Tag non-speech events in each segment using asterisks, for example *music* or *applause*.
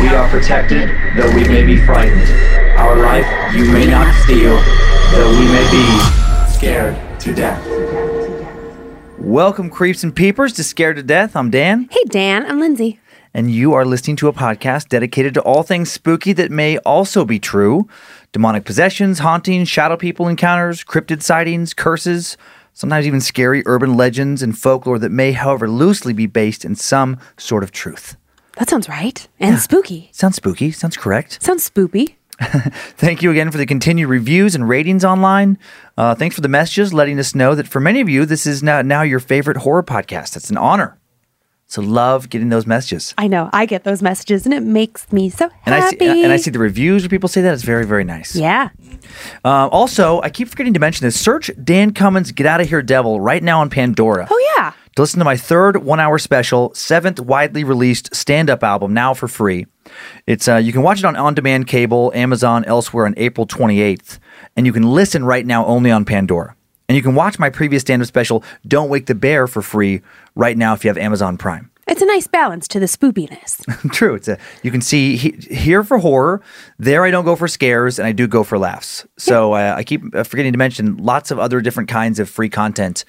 We are protected, though we may be frightened. Our life you may not steal, though we may be scared to death. Welcome, creeps and peepers, to Scared to Death. I'm Dan, Hey, Dan, I'm Lindsay. and you are listening to a podcast dedicated to all things spooky that may also be true demonic possessions, hauntings, shadow people encounters, cryptid sightings, curses, sometimes even scary urban legends and folklore that may, however, loosely be based in some sort of truth. That sounds right. And spooky. Sounds spooky, sounds correct. Sounds spoopy. *laughs* Thank you again for the continued reviews and ratings online. Uh, thanks for the messages letting us know that for many of you, this is now, now your favorite horror podcast. That's an honor. So love getting those messages. I know. I get those messages and it makes me so And I, happy. see, and I see the reviews where people say that. It's very, very nice. Yeah. Uh, also, I keep forgetting to mention this. Search Dan Cummins' Get Out of Here Devil right now on Pandora. Oh, yeah. To listen to my third one hour special, seventh widely released stand up album, now for free. It's uh, You can watch it on on demand cable, Amazon, elsewhere on April 28th. And you can listen right now only on Pandora. And you can watch my previous stand up special, Don't Wake the Bear, for free right now if you have Amazon Prime. It's a nice balance to the spoopiness. *laughs* True. It's a you can see he, here for horror. There, I don't go for scares, and I do go for laughs. So uh, I keep uh, forgetting to mention lots of other different kinds of free content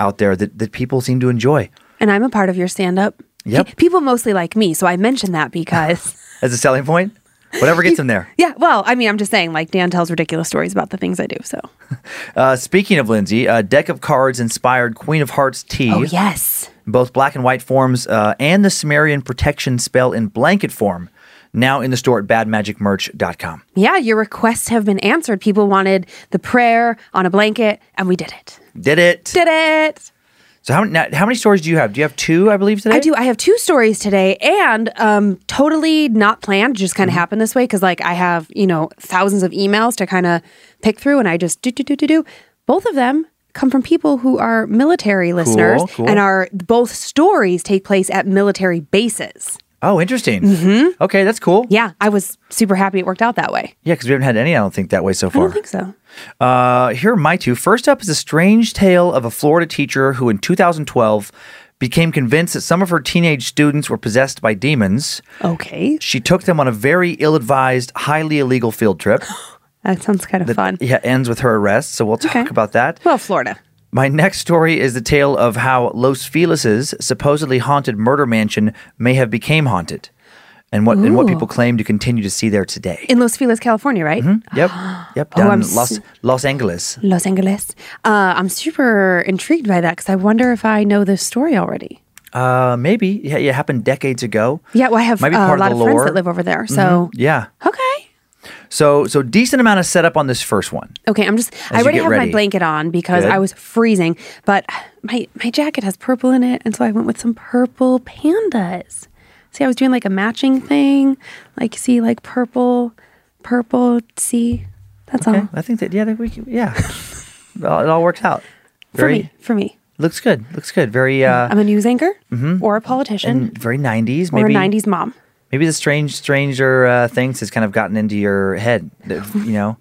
out there that, that people seem to enjoy and I'm a part of your stand up. Yep. People mostly like me. So I mention that because, *laughs* as a selling point. Whatever gets them there. yeah, well, I mean, I'm just saying, like, Dan tells ridiculous stories about the things I do. So, *laughs* Uh, speaking of Lindsay, a deck of cards inspired Queen of Hearts tee, oh, yes. both black and white forms, uh, and the Sumerian protection spell in blanket form, now in the store at badmagicmerch.com. Yeah, your requests have been answered. People wanted the prayer on a blanket, and we did it. Did it? Did it. So how, now, how many stories do you have? Do you have two, I believe, today? I do. I have two stories today, and um, totally not planned. Just kind of happened this way because, like, I have you know thousands of emails to kind of pick through, and I just do do do do do. Both of them come from people who are military listeners, cool. and are both stories take place at military bases. Oh, interesting. Mm-hmm. Okay, that's cool. Yeah, I was super happy it worked out that way. Yeah, because we haven't had any, I don't think, that way so I far. don't think so. Uh, here are my two. First up is a strange tale of a Florida teacher who in 2012 became convinced that some of her teenage students were possessed by demons. Okay, She took them on a very ill advised, highly illegal field trip. *gasps* that sounds kind of that fun. Yeah, ends with her arrest. So we'll talk Okay. about that. Well, Florida. My next story is the tale of how Los Feliz's supposedly haunted murder mansion may have became haunted, and what and what people claim to continue to see there today. in Los Feliz, California, right? Yep, *gasps* yep, Oh, down I'm in Los s- Los Angeles. Los Angeles. Uh, I'm super intrigued by that because I wonder if I know this story already. Uh, maybe yeah, it happened decades ago. Yeah, well, I have Might be uh, part a lot of of, friends lore. that live over there. So, Yeah, okay. So so decent amount of setup on this first one. Okay, I'm just. I already have ready. my blanket on because Good. I was freezing, but my my jacket has purple in it, and so I went with some purple pandas. See, I was doing like a matching thing, like see, like purple, purple. See, that's Okay, all I think that yeah, that we can, yeah, *laughs* it all, works out. for me. For me. Looks good. Looks good. Very uh I'm a news anchor or a politician and very 90s. or Maybe a 90s mom. Maybe the strange stranger uh, things has kind of gotten into your head. The- you know,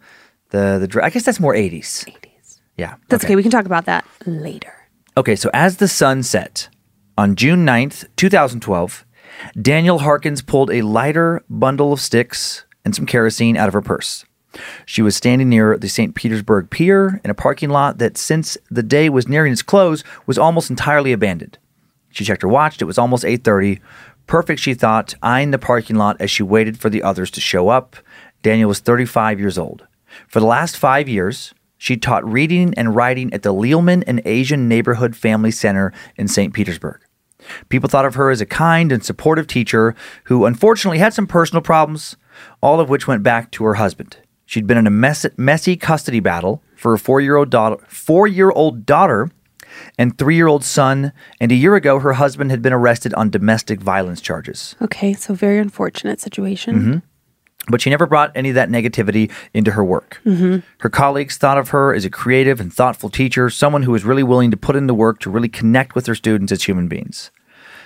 the the I guess that's more 80s. 80s. Yeah. That's okay. We can talk about that later. Okay, so as the sun set on June 9th, 2012, Danielle Harkins pulled a lighter bundle of sticks and some kerosene out of her purse. She was standing near the St. Petersburg Pier in a parking lot that, since the day was nearing its close, was almost entirely abandoned. She checked her watch. It was almost 8:30. Perfect, she thought, eyeing the parking lot as she waited for the others to show up. Danielle was 35 years old. For the last five years, she taught reading and writing at the Lealman and Asian Neighborhood Family Center in St. Petersburg. People thought of her as a kind and supportive teacher who unfortunately had some personal problems, all of which went back to her husband. She'd been in a mess- messy custody battle for a four-year-old daughter, four-year-old daughter and three-year-old son, and a year ago her husband had been arrested on domestic violence charges. Okay, so very unfortunate situation. Mm-hmm. But she never brought any of that negativity into her work. Her colleagues thought of her as a creative and thoughtful teacher, someone who was really willing to put in the work to really connect with her students as human beings.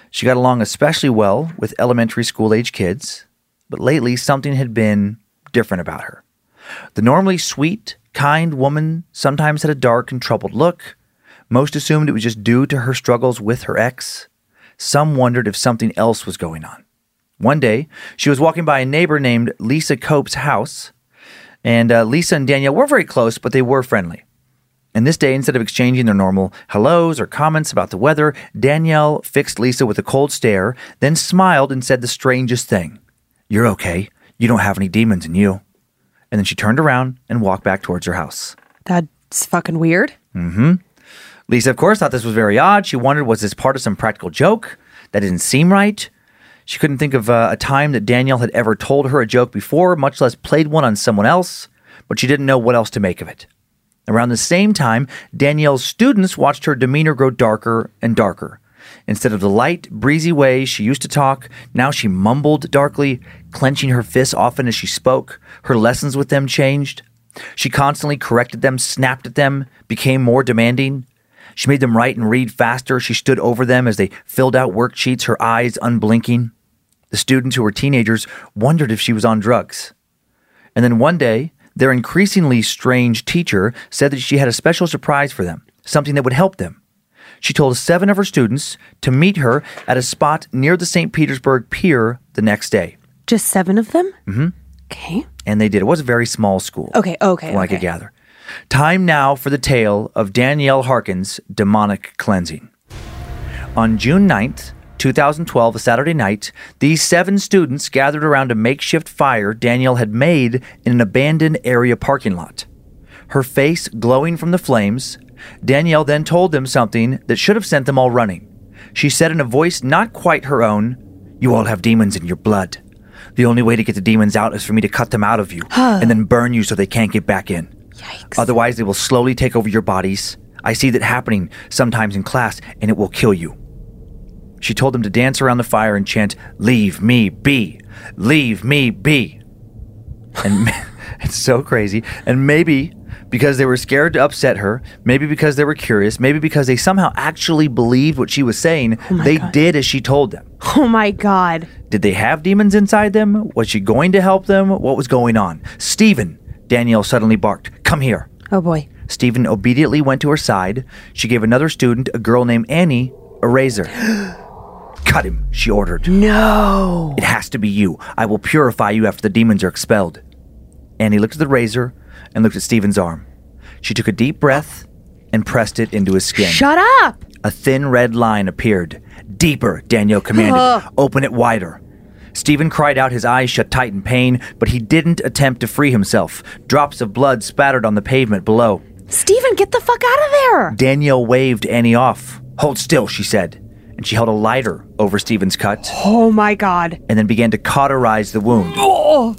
She got along especially well with elementary school age kids, but lately something had been different about her. The normally sweet, kind woman sometimes had a dark and troubled look. Most assumed it was just due to her struggles with her ex. Some wondered if something else was going on. One day, she was walking by a neighbor named Lisa Cope's house, and uh, Lisa and Danielle were very close, but they were friendly. And this day, instead of exchanging their normal hellos or comments about the weather, Danielle fixed Lisa with a cold stare, then smiled and said the strangest thing You're okay. You don't have any demons in you. And then she turned around and walked back towards her house. That's fucking weird. Lisa, of course, thought this was very odd. She wondered, was this part of some practical joke? That didn't seem right. She couldn't think of uh, a time that Danielle had ever told her a joke before, much less played one on someone else, but she didn't know what else to make of it. Around the same time, Danielle's students watched her demeanor grow darker and darker. Instead of the light, breezy way she used to talk, now she mumbled darkly, clenching her fists often as she spoke. Her lessons with them changed. She constantly corrected them, snapped at them, became more demanding. She made them write and read faster. She stood over them as they filled out worksheets, her eyes unblinking. The students, who were teenagers, wondered if she was on drugs. And then one day, their increasingly strange teacher said that she had a special surprise for them, something that would help them. She told seven of her students to meet her at a spot near the St. Petersburg Pier the next day. Just seven of them? Mm-hmm. Okay. And they did. It was a very small school. Okay, okay, From what I could gather. Time now for the tale of Danielle Harkin's demonic cleansing. On June 9th, 2012, a Saturday night, these seven students gathered around a makeshift fire Danielle had made in an abandoned area parking lot. Her face glowing from the flames, Danielle then told them something that should have sent them all running. She said in a voice not quite her own, You all have demons in your blood. The only way to get the demons out is for me to cut them out of you and then burn you so they can't get back in. Yikes. Otherwise, they will slowly take over your bodies. I see that happening sometimes in class, and it will kill you. She told them to dance around the fire and chant, Leave me be! Leave me be! And *laughs* it's so crazy. And maybe because they were scared to upset her, maybe because they were curious, maybe because they somehow actually believed what she was saying, oh they did as she told them. Oh my God. Did they have demons inside them? Was she going to help them? What was going on? Stephen! Danielle suddenly barked, Come here. Oh boy. Stephen obediently went to her side. She gave another student, a girl named Annie, a razor. *gasps* Cut him, she ordered. No. It has to be you. I will purify you after the demons are expelled. Annie looked at the razor and looked at Stephen's arm. She took a deep breath and pressed it into his skin. Shut up. A thin red line appeared. Deeper, Danielle commanded. Open it wider. Stephen cried out, his eyes shut tight in pain, but he didn't attempt to free himself. Drops of blood spattered on the pavement below. Stephen, get the fuck out of there. Danielle waved Annie off. Hold still, she said. And she held a lighter over Stephen's cut Oh my God. and then began to cauterize the wound. Oh.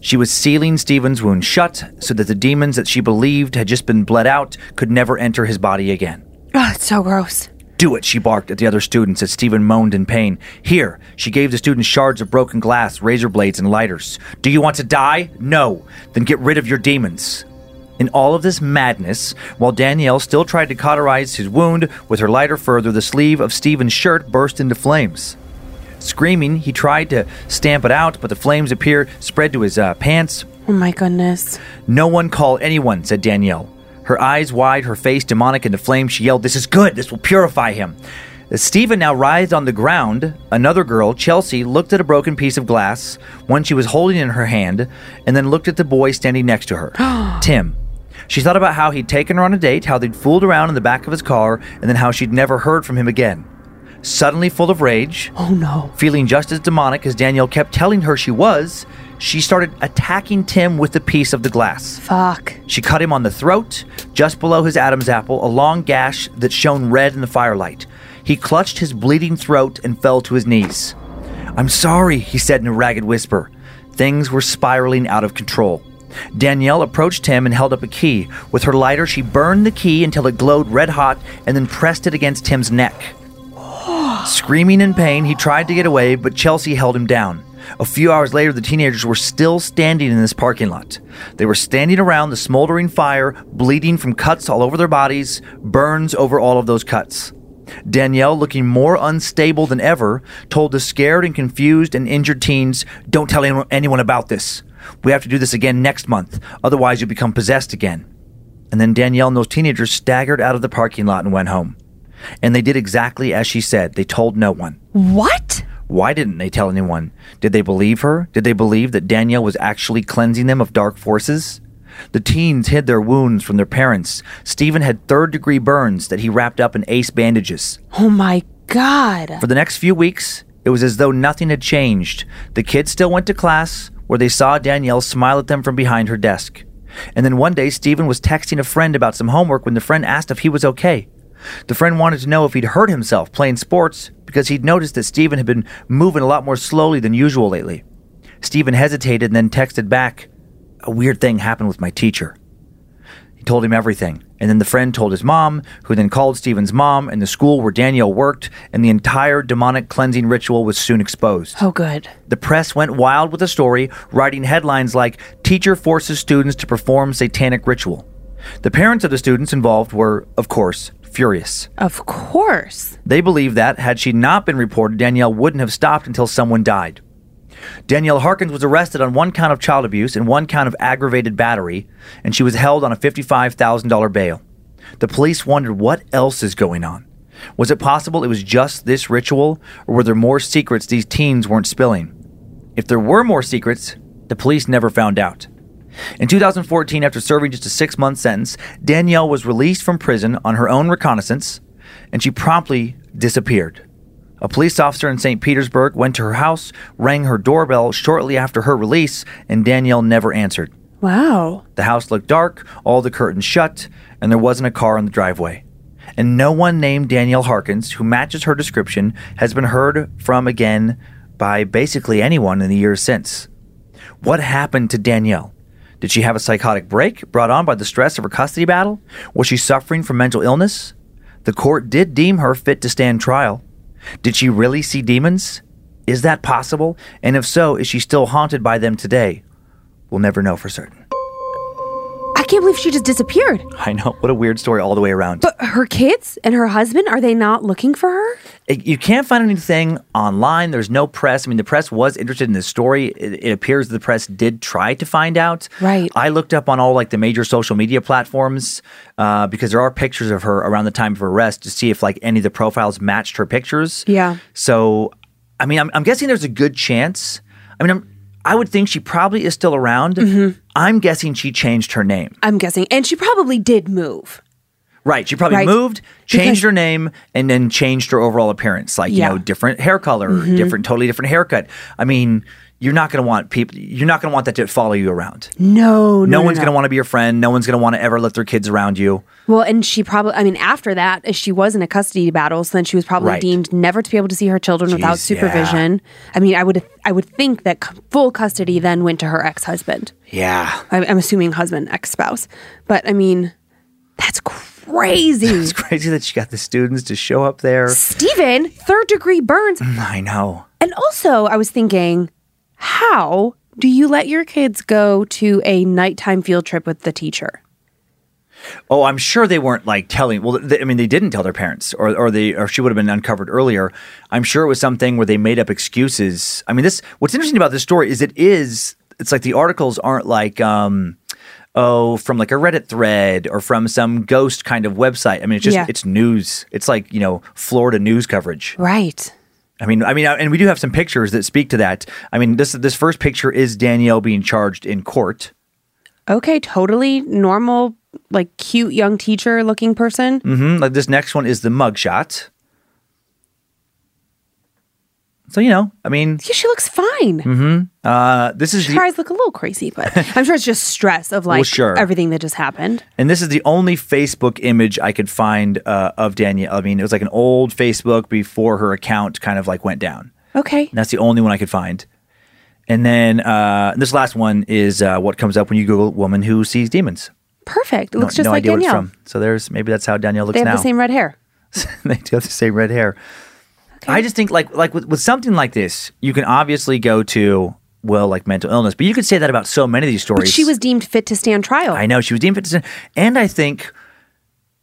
She was sealing Stephen's wound shut so that the demons that she believed had just been bled out could never enter his body again. Oh, it's so gross. Do it, she barked at the other students as Stephen moaned in pain. Here, she gave the students shards of broken glass, razor blades, and lighters. Do you want to die? No. Then get rid of your demons. In all of this madness, while Danielle still tried to cauterize his wound with her lighter further, the sleeve of Stephen's shirt burst into flames. Screaming, he tried to stamp it out, but the flames appeared, spread to his uh, pants. Oh my goodness. No one call anyone, said Danielle. Her eyes wide, her face demonic in the flames, she yelled, This is good, this will purify him. As Stephen now writhed on the ground, another girl, Chelsea, looked at a broken piece of glass, one she was holding in her hand, and then looked at the boy standing next to her, *gasps* Tim. She thought about how he'd taken her on a date, how they'd fooled around in the back of his car, and then how she'd never heard from him again. Suddenly full of rage, Oh no. feeling just as demonic as Danielle kept telling her she was, she started attacking Tim with the piece of the glass. Fuck. She cut him on the throat, just below his Adam's apple, a long gash that shone red in the firelight. He clutched his bleeding throat and fell to his knees. I'm sorry, he said in a ragged whisper. Things were spiraling out of control. Danielle approached him and held up a key. With her lighter, she burned the key until it glowed red hot and then pressed it against Tim's neck. *gasps* Screaming in pain, he tried to get away, but Chelsea held him down. A few hours later, the teenagers were still standing in this parking lot. They were standing around the smoldering fire, bleeding from cuts all over their bodies, burns over all of those cuts. Danielle, looking more unstable than ever, told the scared and confused and injured teens, Don't tell anyone- about this. We have to do this again next month, otherwise, you'll become possessed again. And then Danielle and those teenagers staggered out of the parking lot and went home. And they did exactly as she said. They told no one. What? Why didn't they tell anyone? Did they believe her? Did they believe that Danielle was actually cleansing them of dark forces? The teens hid their wounds from their parents. Stephen had third degree burns that he wrapped up in ace bandages. Oh my god. For the next few weeks, it was as though nothing had changed. The kids still went to class, where they saw Danielle smile at them from behind her desk. And then one day, Stephen was texting a friend about some homework when the friend asked if he was okay. The friend wanted to know if he'd hurt himself playing sports because he'd noticed that Stephen had been moving a lot more slowly than usual lately. Stephen hesitated and then texted back, A weird thing happened with my teacher. He told him everything. And then the friend told his mom, who then called Stephen's mom and the school where Danielle worked, and the entire demonic cleansing ritual was soon exposed. Oh good. The press went wild with the story, writing headlines like Teacher Forces Students to Perform Satanic Ritual. The parents of the students involved were, of course, furious. Of course. They believe that, had she not been reported, Danielle wouldn't have stopped until someone died. Danielle Harkins was arrested on one count of child abuse and one count of aggravated battery, and she was held on a $55,000 bail. The police wondered what else is going on. Was it possible it was just this ritual, or were there more secrets these teens weren't spilling? If there were more secrets, the police never found out. In 2014, after serving just a six month sentence, Danielle was released from prison on her own reconnaissance, and she promptly disappeared. A police officer in St. Petersburg went to her house, rang her doorbell shortly after her release, and Danielle never answered. Wow. The house looked dark, all the curtains shut, and there wasn't a car in the driveway. And no one named Danielle Harkins, who matches her description, has been heard from again by basically anyone in the years since. What happened to Danielle? Did she have a psychotic break brought on by the stress of her custody battle? Was she suffering from mental illness? The court did deem her fit to stand trial. Did she really see demons? Is that possible? And if so, is she still haunted by them today? We'll never know for certain. I can't believe she just disappeared. I know. What a weird story all the way around. But her kids and her husband, are they not looking for her? It- you can't find anything online. There's no press. I mean, the press was interested in this story. It, it appears the press did try to find out. Right. I looked up on all like the major social media platforms uh, because there are pictures of her around the time of her arrest to see if like any of the profiles matched her pictures. Yeah. So, I mean, I'm, I'm guessing there's a good chance. I mean, I'm, I would think she probably is still around. Mm-hmm. I'm guessing she changed her name. I'm guessing. And she probably did move. Right. She probably Right. moved, changed Because- her name, and then changed her overall appearance. Like, Yeah. Mm-hmm. you know, different hair color, different, totally different haircut. I mean, you're not going to want people, you're not going to want that to follow you around. No, no. No, one's going to want to be your friend. No one's going to want to ever let their kids around you. Well, and she probably, I mean, after that, uh, she was in a custody battle, so then she was probably Right. deemed never to be able to see her children without Jeez, yeah. supervision. I mean, I would, I would think that full custody then went to her ex husband. Yeah. I'm, I'm assuming husband, ex spouse. But I mean, that's crazy. *laughs* It's crazy that she got the students to show up there. Stephen, third degree burns. Mm, I know. And also, I was thinking, how do you let your kids go to a nighttime field trip with the teacher? Oh, I'm sure they weren't like telling. Well, they, I mean, they didn't tell their parents, or or they or she would have been uncovered earlier. I'm sure it was something where they made up excuses. I mean, this. What's interesting about this story is it is. It's like the articles aren't like. um Oh, from like a Reddit thread or from some ghost kind of website. I mean, it's just Yeah. it's news. It's like you know Florida news coverage. Right. I mean, I mean, uh, and we do have some pictures that speak to that. I mean, this this first picture is Danielle being charged in court. Okay, totally normal, like cute young teacher looking person. hmm Like this next one is the mugshot. So you know, I mean, Yeah, she looks fine. Mm-hmm. Uh, this is Her eyes look a little crazy, but *laughs* I'm sure it's just stress of like sure. everything that just happened. and this is the only Facebook image I could find uh, of Danielle. I mean, it was like an old Facebook before her account kind of like went down. Okay. And that's the only one I could find. And then uh, this last one is uh, what comes up when you Google "woman who sees demons." Perfect. It No, looks just no like idea Danielle. what it's from. So there's maybe that's how Danielle looks They have now. the same red hair. *laughs* they do have the same red hair. I just think like like with, with something like this, you can obviously go to well like mental illness, but you could say that about so many of these stories. But she was deemed fit to stand trial. I know she was deemed fit to stand- and I think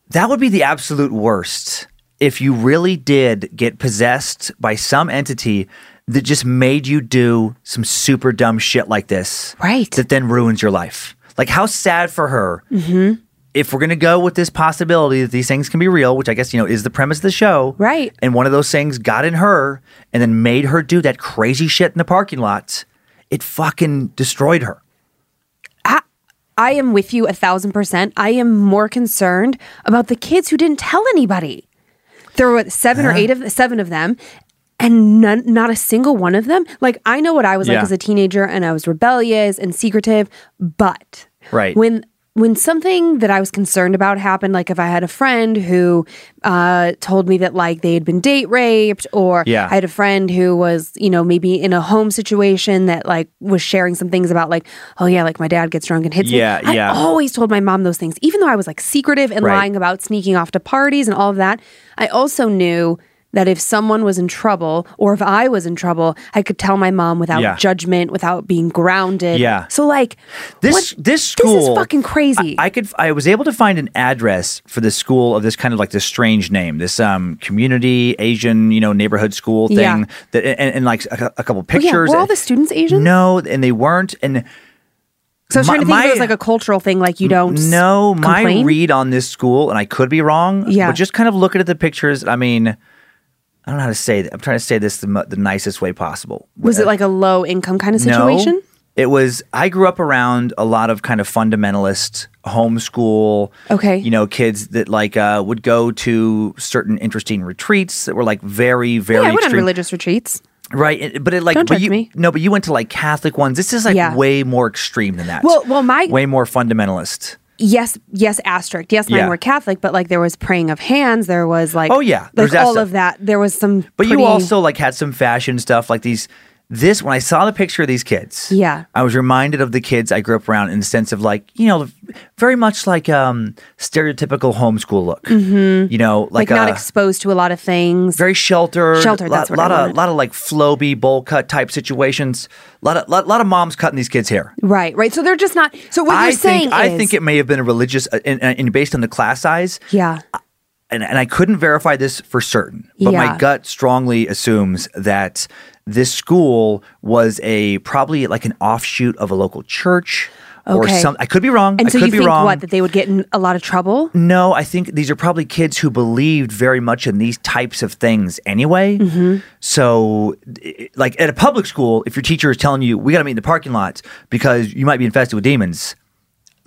that would be the absolute worst if you really did get possessed by some entity that just made you do some super dumb shit like this, Right. That then ruins your life. Like how sad for her. Mm-hmm. If we're gonna go with this possibility that these things can be real, which I guess you know is the premise of the show, Right. And one of those things got in her and then made her do that crazy shit in the parking lot. It fucking destroyed her. I am with you a thousand percent. I am more concerned about the kids who didn't tell anybody. There were seven or eight of seven of them, and none, not a single one of them. Like I know what I was Yeah. like as a teenager, and I was rebellious and secretive. But Right. when when something that I was concerned about happened, like if I had a friend who uh, told me that like they had been date raped, or Yeah. I had a friend who was, you know, maybe in a home situation that like was sharing some things about like, oh yeah, like my dad gets drunk and hits Yeah, me. yeah. I always told my mom those things, even though I was like secretive and Right. lying about sneaking off to parties and all of that. I also knew that if someone was in trouble or if I was in trouble, I could tell my mom without Yeah. judgment, without being grounded. Yeah. So like This what- this this school is fucking crazy. I, I could I was able to find an address for this school of this kind of like this strange name, this um community Asian you know neighborhood school thing Yeah. that and, and like a, a couple Oh, yeah, pictures. were all the students Asian? No, and they weren't. And So I was my- trying to think if it my- was like a cultural thing, like you don't. no, my complain? read on this school, and I could be wrong. Yeah. but just kind of looking at the pictures. I mean. I don't know how to say that. I'm trying to say this the, mo- the nicest way possible. Was it like a low income kind of situation? No, it was. I grew up around a lot of kind of fundamentalist homeschool. Okay. You know, kids that like uh, would go to certain interesting retreats that were like very, very Yeah, I went on extreme. religious retreats. right, it- but it like Don't but you, me. No, but you went to like Catholic ones. This is like Yeah. way more extreme than that. Well- well, my- way more fundamentalist. Yes, yes, asterisk. Yes, mine Yeah. were Catholic, but like there was praying of hands. There was like Oh, yeah, like all stuff. of that. There was some. But pretty- you also like had some fashion stuff like these. This when I saw the picture of these kids, Yeah. I was reminded of the kids I grew up around in the sense of like you know, very much like um stereotypical homeschool look. Mm-hmm. You know, like, like, not uh, exposed to a lot of things. very sheltered, Sheltered, Lot, that's what I lot of lot of like floby bowl cut type situations. lot of lot, lot of moms cutting these kids' hair. right, right. So they're just not. So what I you're saying I is, think it may have been a religious uh, and, and based on the class size. yeah, and, and I couldn't verify this for certain, but Yeah. my gut strongly assumes that this school was a probably like an offshoot of a local church or Okay. some. I could be wrong. and I so could you be think wrong. what that they would get in a lot of trouble? no, I think these are probably kids who believed very much in these types of things anyway. Mm-hmm. So, like at a public school, if your teacher is telling you we got to meet in the parking lot because you might be infested with demons,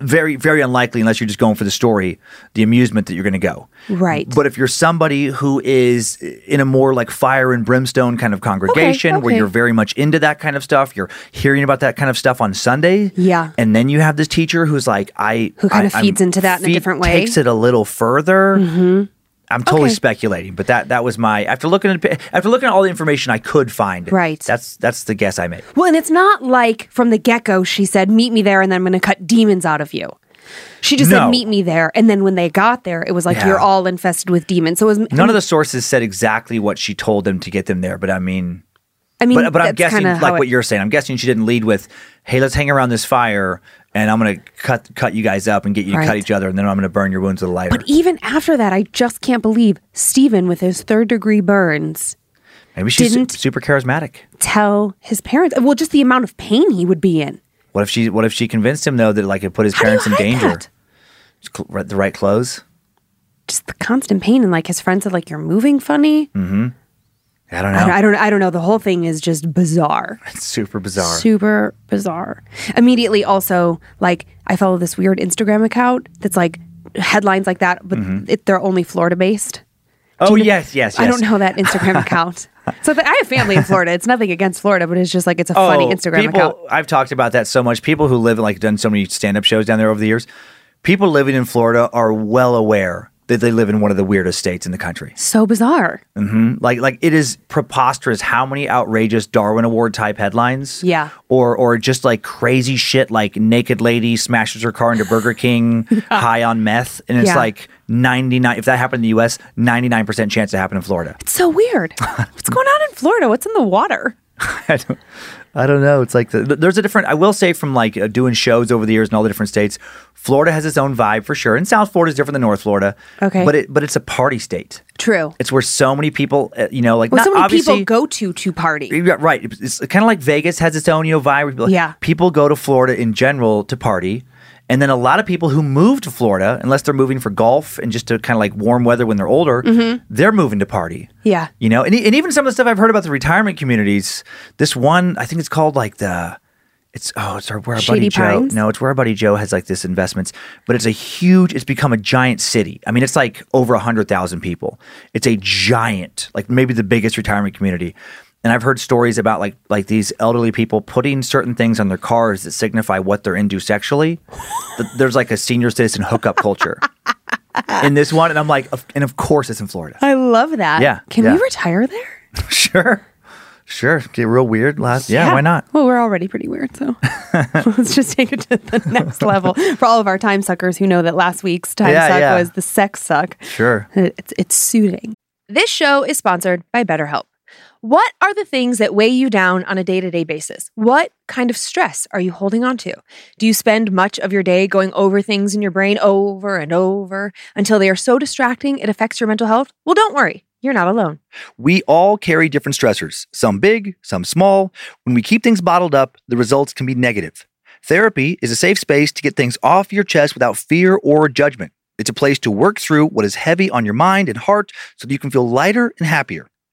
very very unlikely unless you're just going for the story, the amusement that you're going to go. Right. But if you're somebody who is in a more like fire and brimstone kind of congregation where okay. you're very much into that kind of stuff, you're hearing about that kind of stuff on Sunday. Yeah. And then you have this teacher who's like, I Who kind of I- I'm- feeds into that in a different way. Mm-hmm. Takes it a little further. I'm totally Okay. speculating, but that that was my after looking at after looking at all the information I could find. Right. That's that's the guess I made. Well, and it's not like from the get go she said, "Meet me there," and then I'm going to cut demons out of you. She just No. said, "Meet me there," and then when they got there, it was like Yeah. you're all infested with demons. So it was None of the sources said exactly what she told them to get them there, but I mean, I mean, but, but I'm guessing like how what you're saying. I'm guessing she didn't lead with, "Hey, let's hang around this fire, and I'm going to cut cut you guys up and get you to cut each other, and then I'm going to burn your wounds with a lighter." But even after that, I just can't believe Stephen, with his third degree burns, Maybe she's didn't- super charismatic. tell his parents. Well, just the amount of pain he would be in. What if she? What if she convinced him though that like it put his How parents in danger? that? Just cl- the right clothes. Just the constant pain, and like his friends said, like you're moving funny. Mm-hmm. I don't know. I, don't, I don't. I don't know. The whole thing is just bizarre. *laughs* it's super bizarre. Super bizarre. Immediately, also, like I follow this weird Instagram account that's like headlines like that, but mm-hmm. it, they're only Florida based. oh yes, yes, yes. I don't know that Instagram *laughs* account. So I have family in Florida. It's nothing against Florida, but it's just like it's a funny oh, Instagram Oh, people, account. I've talked about that so much. People who live like done so many stand up shows down there over the years. People living in Florida are well aware that they live in one of the weirdest states in the country. So bizarre. Like like it is preposterous how many outrageous Darwin Award type headlines. Yeah. Or or just like crazy shit like naked lady smashes her car into Burger King *laughs* high on meth. And it's Yeah. like ninety nine if that happened in the US, ninety nine percent chance to happen in Florida. It's so weird. *laughs* What's going on in Florida? What's in the water? *laughs* I don't, I don't know. It's like the, there's a different. I will say from like uh, doing shows over the years in all the different states, Florida has its own vibe for sure, and South Florida is different than North Florida. Okay. but it but it's a party state. True. It's where so many people, uh, you know, like Well, not so many people go to to party. Right. It's kind of like Vegas has its own, you know, vibe. people- Yeah. People go to Florida in general to party. And then a lot of people who move to Florida, unless they're moving for golf and just to kind of like warm weather when they're older, they're moving to party. Mm-hmm. Yeah. You know, and, and even some of the stuff I've heard about the retirement communities, this one, I think it's called like the, it's, oh, it's our, where our buddy Shady Joe, Pines? no, it's where our buddy Joe has like this investments, but it's a huge, it's become a giant city. I mean, it's like over a hundred thousand people. It's a giant, like maybe the biggest retirement community. And I've heard stories about like like these elderly people putting certain things on their cars that signify what they're into sexually. There's like a senior citizen hookup culture in this one, and I'm like, of- and of course it's in Florida. I love that. Yeah, Can yeah. we retire there? *laughs* Sure, sure. Get real weird. Last, yeah, why not? Well, we're already pretty weird, so *laughs* let's just take it to the *laughs* next level. For all of our time suckers who know that last week's time Yeah, suck yeah. was the sex suck. Sure. It's it's soothing. This show is sponsored by BetterHelp. What are the things that weigh you down on a day to day basis? What kind of stress are you holding on to? Do you spend much of your day going over things in your brain over and over until they are so distracting it affects your mental health? Well, don't worry, you're not alone. We all carry different stressors, some big, some small. When we keep things bottled up, the results can be negative. Therapy is a safe space to get things off your chest without fear or judgment. It's a place to work through what is heavy on your mind and heart so that you can feel lighter and happier.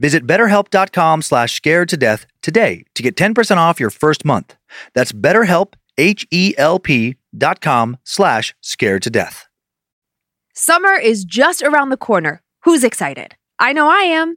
Visit betterhelp.com slash scared to death today to get 10% off your first month. That's betterhelp, H-E-L-P dot com slash scared to death. Summer is just around the corner. Who's excited? I know I am.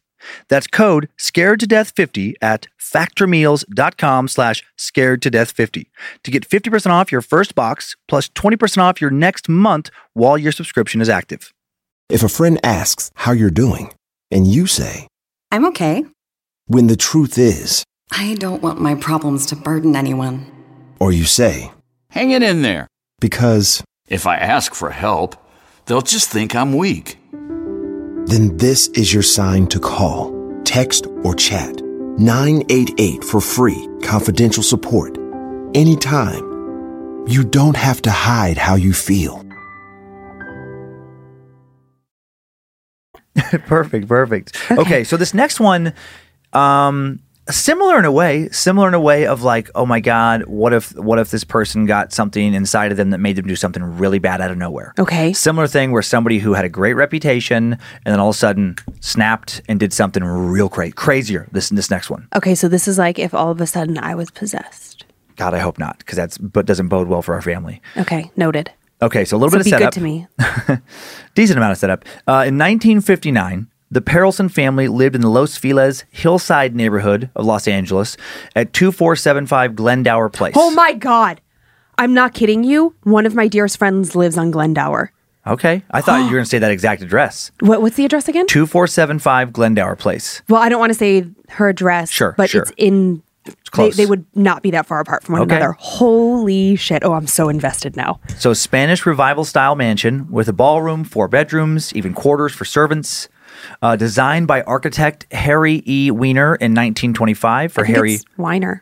That's code scared to death 50 at factormeals.com slash scared to death 50 to get 50% off your first box plus 20% off your next month while your subscription is active. If a friend asks how you're doing, and you say, I'm okay. when the truth is, I don't want my problems to burden anyone. or you say, Hang it in there. because, If I ask for help, they'll just think I'm weak. Then this is your sign to call, text, or chat 988 for free, confidential support. Anytime. You don't have to hide how you feel. *laughs* perfect, perfect. Okay. so this next one, um, similar in a way, similar in a way of like, oh my god, what if what if this person got something inside of them that made them do something really bad out of nowhere? Okay. Similar thing where somebody who had a great reputation and then all of a sudden snapped and did something real cra- crazier. This this next one. Okay, so this is like if all of a sudden I was possessed. God, I hope not, because that's but doesn't bode well for our family. Okay, noted. Okay, so a little So bit of be setup. good to me. *laughs* Decent amount of setup. Uh, in 1959, the Perelson family lived in the Los Feliz hillside neighborhood of Los Angeles at 2475 Glendower Place. Oh my god. I'm not kidding you. One of my dearest friends lives on Glendower. Okay, I thought you were going *gasps* to say that exact address. What what's the address again? 2475 Glendower Place. Well, I don't want to say her address. Sure, but sure. it's in. They, close. they would not be that far apart from one Okay. another. Holy shit! Oh, I'm so invested now. So, Spanish revival style mansion with a ballroom, four bedrooms, even quarters for servants. Uh, designed by architect Harry E. Weiner in 1925 for Harry. it's Weiner.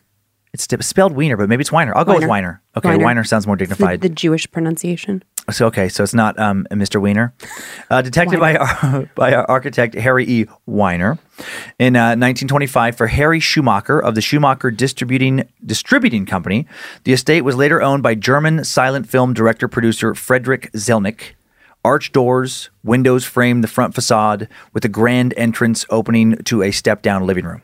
It's spelled Weiner, but maybe it's Weiner. I'll go with Weiner. Okay, Weiner, sounds more dignified. the Jewish pronunciation. So okay, so it's not um, Mr. Weiner, uh, detected by *laughs* by our architect Harry E. Weiner in uh, 1925 for Harry Schumacher of the Schumacher Distributing Distributing Company. The estate was later owned by German silent film director producer Frederick Zelnik. Arch doors, windows framed the front facade with a grand entrance opening to a step down living room.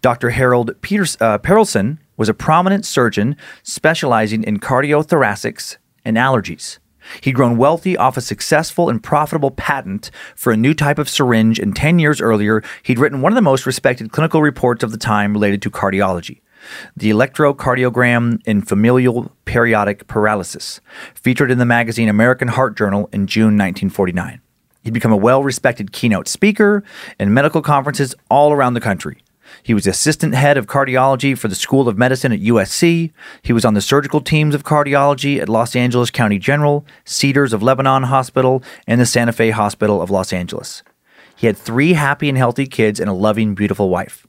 Dr. Harold Peters, uh, Perelson was a prominent surgeon specializing in cardiothoracics and allergies. He'd grown wealthy off a successful and profitable patent for a new type of syringe, and 10 years earlier, he'd written one of the most respected clinical reports of the time related to cardiology the electrocardiogram in familial periodic paralysis, featured in the magazine American Heart Journal in June 1949. He'd become a well respected keynote speaker in medical conferences all around the country. He was assistant head of cardiology for the School of Medicine at USC. He was on the surgical teams of cardiology at Los Angeles County General, Cedars of Lebanon Hospital, and the Santa Fe Hospital of Los Angeles. He had three happy and healthy kids and a loving, beautiful wife.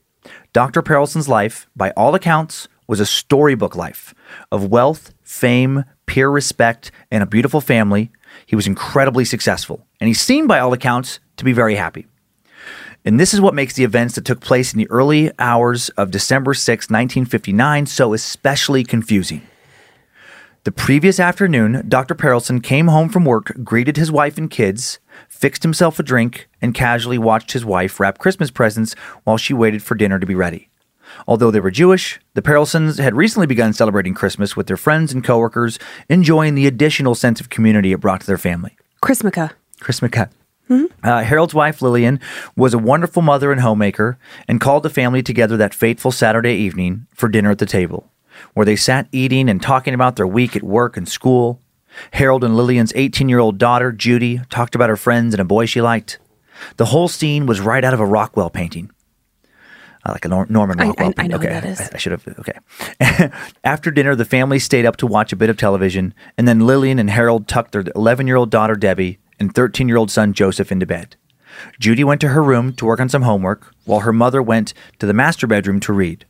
Dr. Perelson's life, by all accounts, was a storybook life of wealth, fame, peer respect, and a beautiful family. He was incredibly successful, and he seemed, by all accounts, to be very happy. And this is what makes the events that took place in the early hours of December 6, 1959, so especially confusing. The previous afternoon, Dr. Perelson came home from work, greeted his wife and kids, fixed himself a drink, and casually watched his wife wrap Christmas presents while she waited for dinner to be ready. Although they were Jewish, the Perelsons had recently begun celebrating Christmas with their friends and coworkers, enjoying the additional sense of community it brought to their family. Chrismica. Chris McCut. Uh, Harold's wife, Lillian, was a wonderful mother and homemaker and called the family together that fateful Saturday evening for dinner at the table, where they sat eating and talking about their week at work and school. Harold and Lillian's 18 year old daughter, Judy, talked about her friends and a boy she liked. The whole scene was right out of a Rockwell painting. Uh, like a Nor- Norman Rockwell I- I painting. know okay, that is. I, I should have. Okay. *laughs* After dinner, the family stayed up to watch a bit of television, and then Lillian and Harold tucked their 11 year old daughter, Debbie, and 13 year old son, Joseph, into bed. Judy went to her room to work on some homework, while her mother went to the master bedroom to read.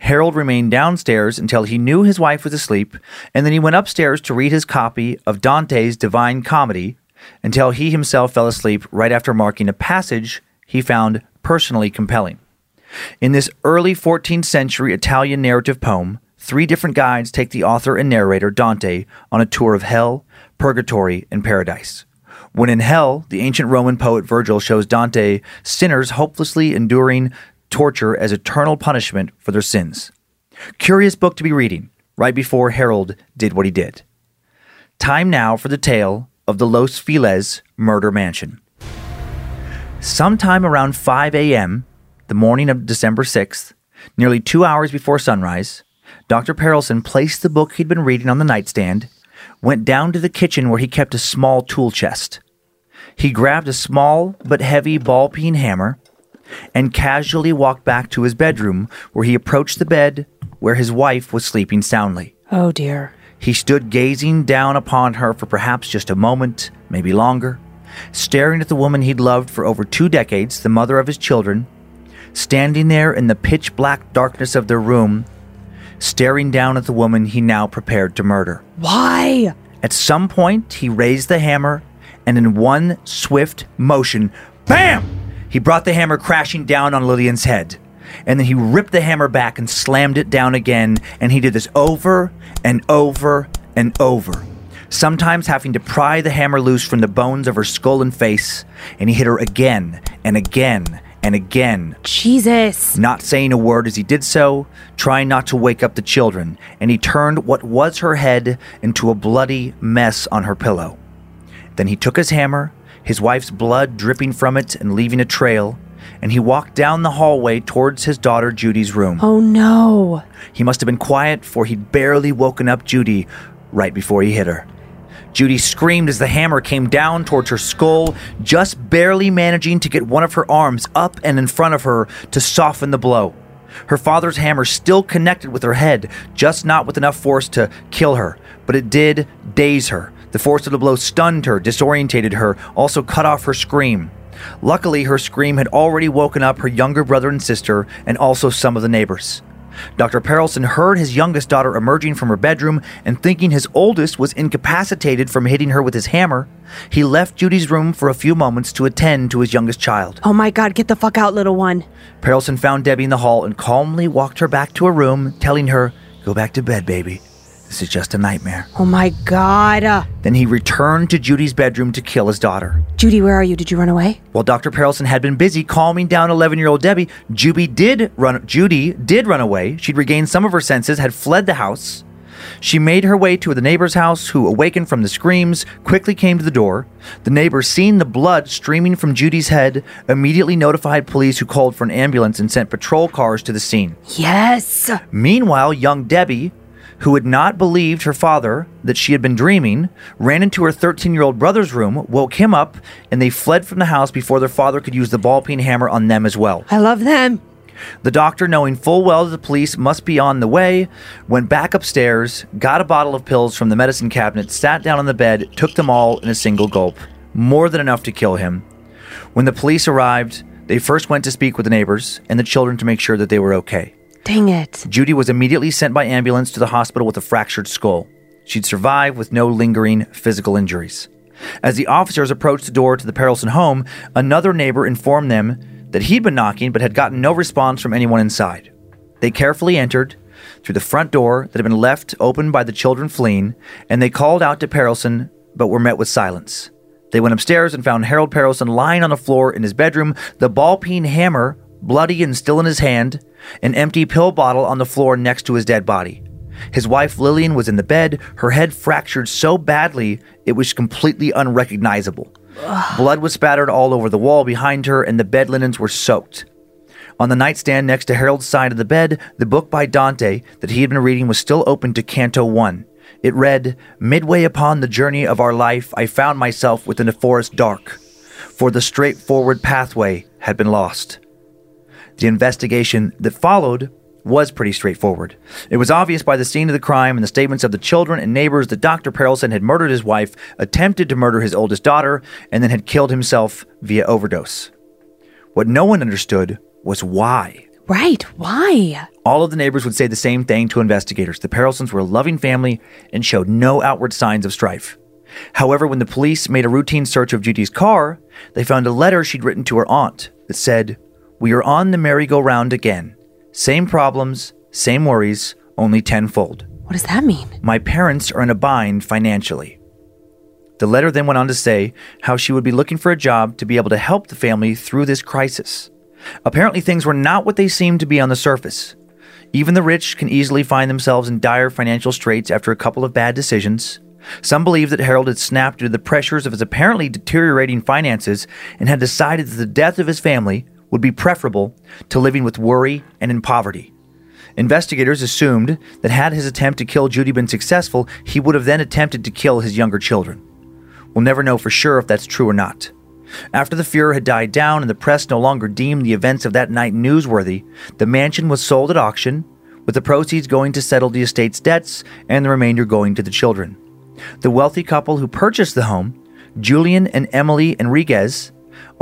Harold remained downstairs until he knew his wife was asleep, and then he went upstairs to read his copy of Dante's Divine Comedy until he himself fell asleep right after marking a passage he found personally compelling. In this early 14th century Italian narrative poem, three different guides take the author and narrator, Dante, on a tour of hell, purgatory, and paradise. When in hell, the ancient Roman poet Virgil shows Dante sinners hopelessly enduring torture as eternal punishment for their sins. Curious book to be reading, right before Harold did what he did. Time now for the tale of the Los Feliz murder mansion. Sometime around 5 a.m., the morning of December 6th, nearly two hours before sunrise, Dr. Perelson placed the book he'd been reading on the nightstand, went down to the kitchen where he kept a small tool chest. He grabbed a small but heavy ball peen hammer and casually walked back to his bedroom where he approached the bed where his wife was sleeping soundly. Oh dear. He stood gazing down upon her for perhaps just a moment, maybe longer, staring at the woman he'd loved for over two decades, the mother of his children, standing there in the pitch black darkness of their room, staring down at the woman he now prepared to murder. Why? At some point, he raised the hammer, and in one swift motion, BAM! He brought the hammer crashing down on Lillian's head. And then he ripped the hammer back and slammed it down again, and he did this over and over and over. Sometimes having to pry the hammer loose from the bones of her skull and face, and he hit her again and again and again Jesus. not saying a word as he did so, trying not to wake up the children, and he turned what was her head into a bloody mess on her pillow. Then he took his hammer, his wife's blood dripping from it and leaving a trail, and he walked down the hallway towards his daughter Judy's room. Oh no. He must have been quiet, for he'd barely woken up Judy right before he hit her. Judy screamed as the hammer came down towards her skull, just barely managing to get one of her arms up and in front of her to soften the blow. Her father's hammer still connected with her head, just not with enough force to kill her, but it did daze her. The force of the blow stunned her, disorientated her, also cut off her scream. Luckily, her scream had already woken up her younger brother and sister, and also some of the neighbors. Dr. Perelson heard his youngest daughter emerging from her bedroom and thinking his oldest was incapacitated from hitting her with his hammer, he left Judy's room for a few moments to attend to his youngest child. Oh my god, get the fuck out, little one. Perelson found Debbie in the hall and calmly walked her back to her room, telling her, Go back to bed, baby. This is just a nightmare. Oh my god. Then he returned to Judy's bedroom to kill his daughter. Judy, where are you? Did you run away? While Dr. Perelson had been busy calming down 11-year-old Debbie, Judy did run Judy did run away. She'd regained some of her senses, had fled the house. She made her way to the neighbor's house, who, awakened from the screams, quickly came to the door. The neighbor, seeing the blood streaming from Judy's head, immediately notified police who called for an ambulance and sent patrol cars to the scene. Yes. Meanwhile, young Debbie, who had not believed her father that she had been dreaming, ran into her 13 year old brother's room, woke him up, and they fled from the house before their father could use the ball peen hammer on them as well. I love them. The doctor, knowing full well that the police must be on the way, went back upstairs, got a bottle of pills from the medicine cabinet, sat down on the bed, took them all in a single gulp. More than enough to kill him. When the police arrived, they first went to speak with the neighbors and the children to make sure that they were okay. Dang it. Judy was immediately sent by ambulance to the hospital with a fractured skull. She'd survive with no lingering physical injuries. As the officers approached the door to the Perelson home, another neighbor informed them that he'd been knocking but had gotten no response from anyone inside. They carefully entered through the front door that had been left open by the children fleeing, and they called out to Perelson but were met with silence. They went upstairs and found Harold Perelson lying on the floor in his bedroom, the ball peen hammer bloody and still in his hand, an empty pill bottle on the floor next to his dead body. His wife Lillian was in the bed, her head fractured so badly it was completely unrecognizable. Blood was spattered all over the wall behind her, and the bed linens were soaked. On the nightstand next to Harold's side of the bed, the book by Dante that he had been reading was still open to Canto 1. It read, Midway upon the journey of our life, I found myself within a forest dark, for the straightforward pathway had been lost. The investigation that followed was pretty straightforward. It was obvious by the scene of the crime and the statements of the children and neighbors that Dr. Perelson had murdered his wife, attempted to murder his oldest daughter, and then had killed himself via overdose. What no one understood was why. Right. Why? All of the neighbors would say the same thing to investigators. The Perelsons were a loving family and showed no outward signs of strife. However, when the police made a routine search of Judy's car, they found a letter she'd written to her aunt that said, We are on the merry-go-round again. Same problems, same worries, only tenfold. What does that mean? My parents are in a bind financially. The letter then went on to say how she would be looking for a job to be able to help the family through this crisis. Apparently, things were not what they seemed to be on the surface. Even the rich can easily find themselves in dire financial straits after a couple of bad decisions. Some believe that Harold had snapped due to the pressures of his apparently deteriorating finances and had decided that the death of his family would be preferable to living with worry and in poverty. Investigators assumed that had his attempt to kill Judy been successful, he would have then attempted to kill his younger children. We'll never know for sure if that's true or not. After the furor had died down and the press no longer deemed the events of that night newsworthy, the mansion was sold at auction, with the proceeds going to settle the estate's debts and the remainder going to the children. The wealthy couple who purchased the home, Julian and Emily Enriquez,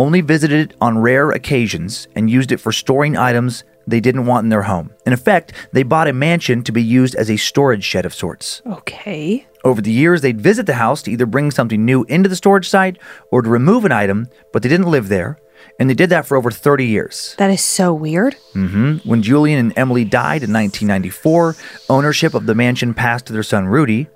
only visited it on rare occasions and used it for storing items they didn't want in their home. In effect, they bought a mansion to be used as a storage shed of sorts. Okay. Over the years, they'd visit the house to either bring something new into the storage site or to remove an item, but they didn't live there. And they did that for over 30 years. That is so weird. hmm When Julian and Emily died in 1994, ownership of the mansion passed to their son Rudy.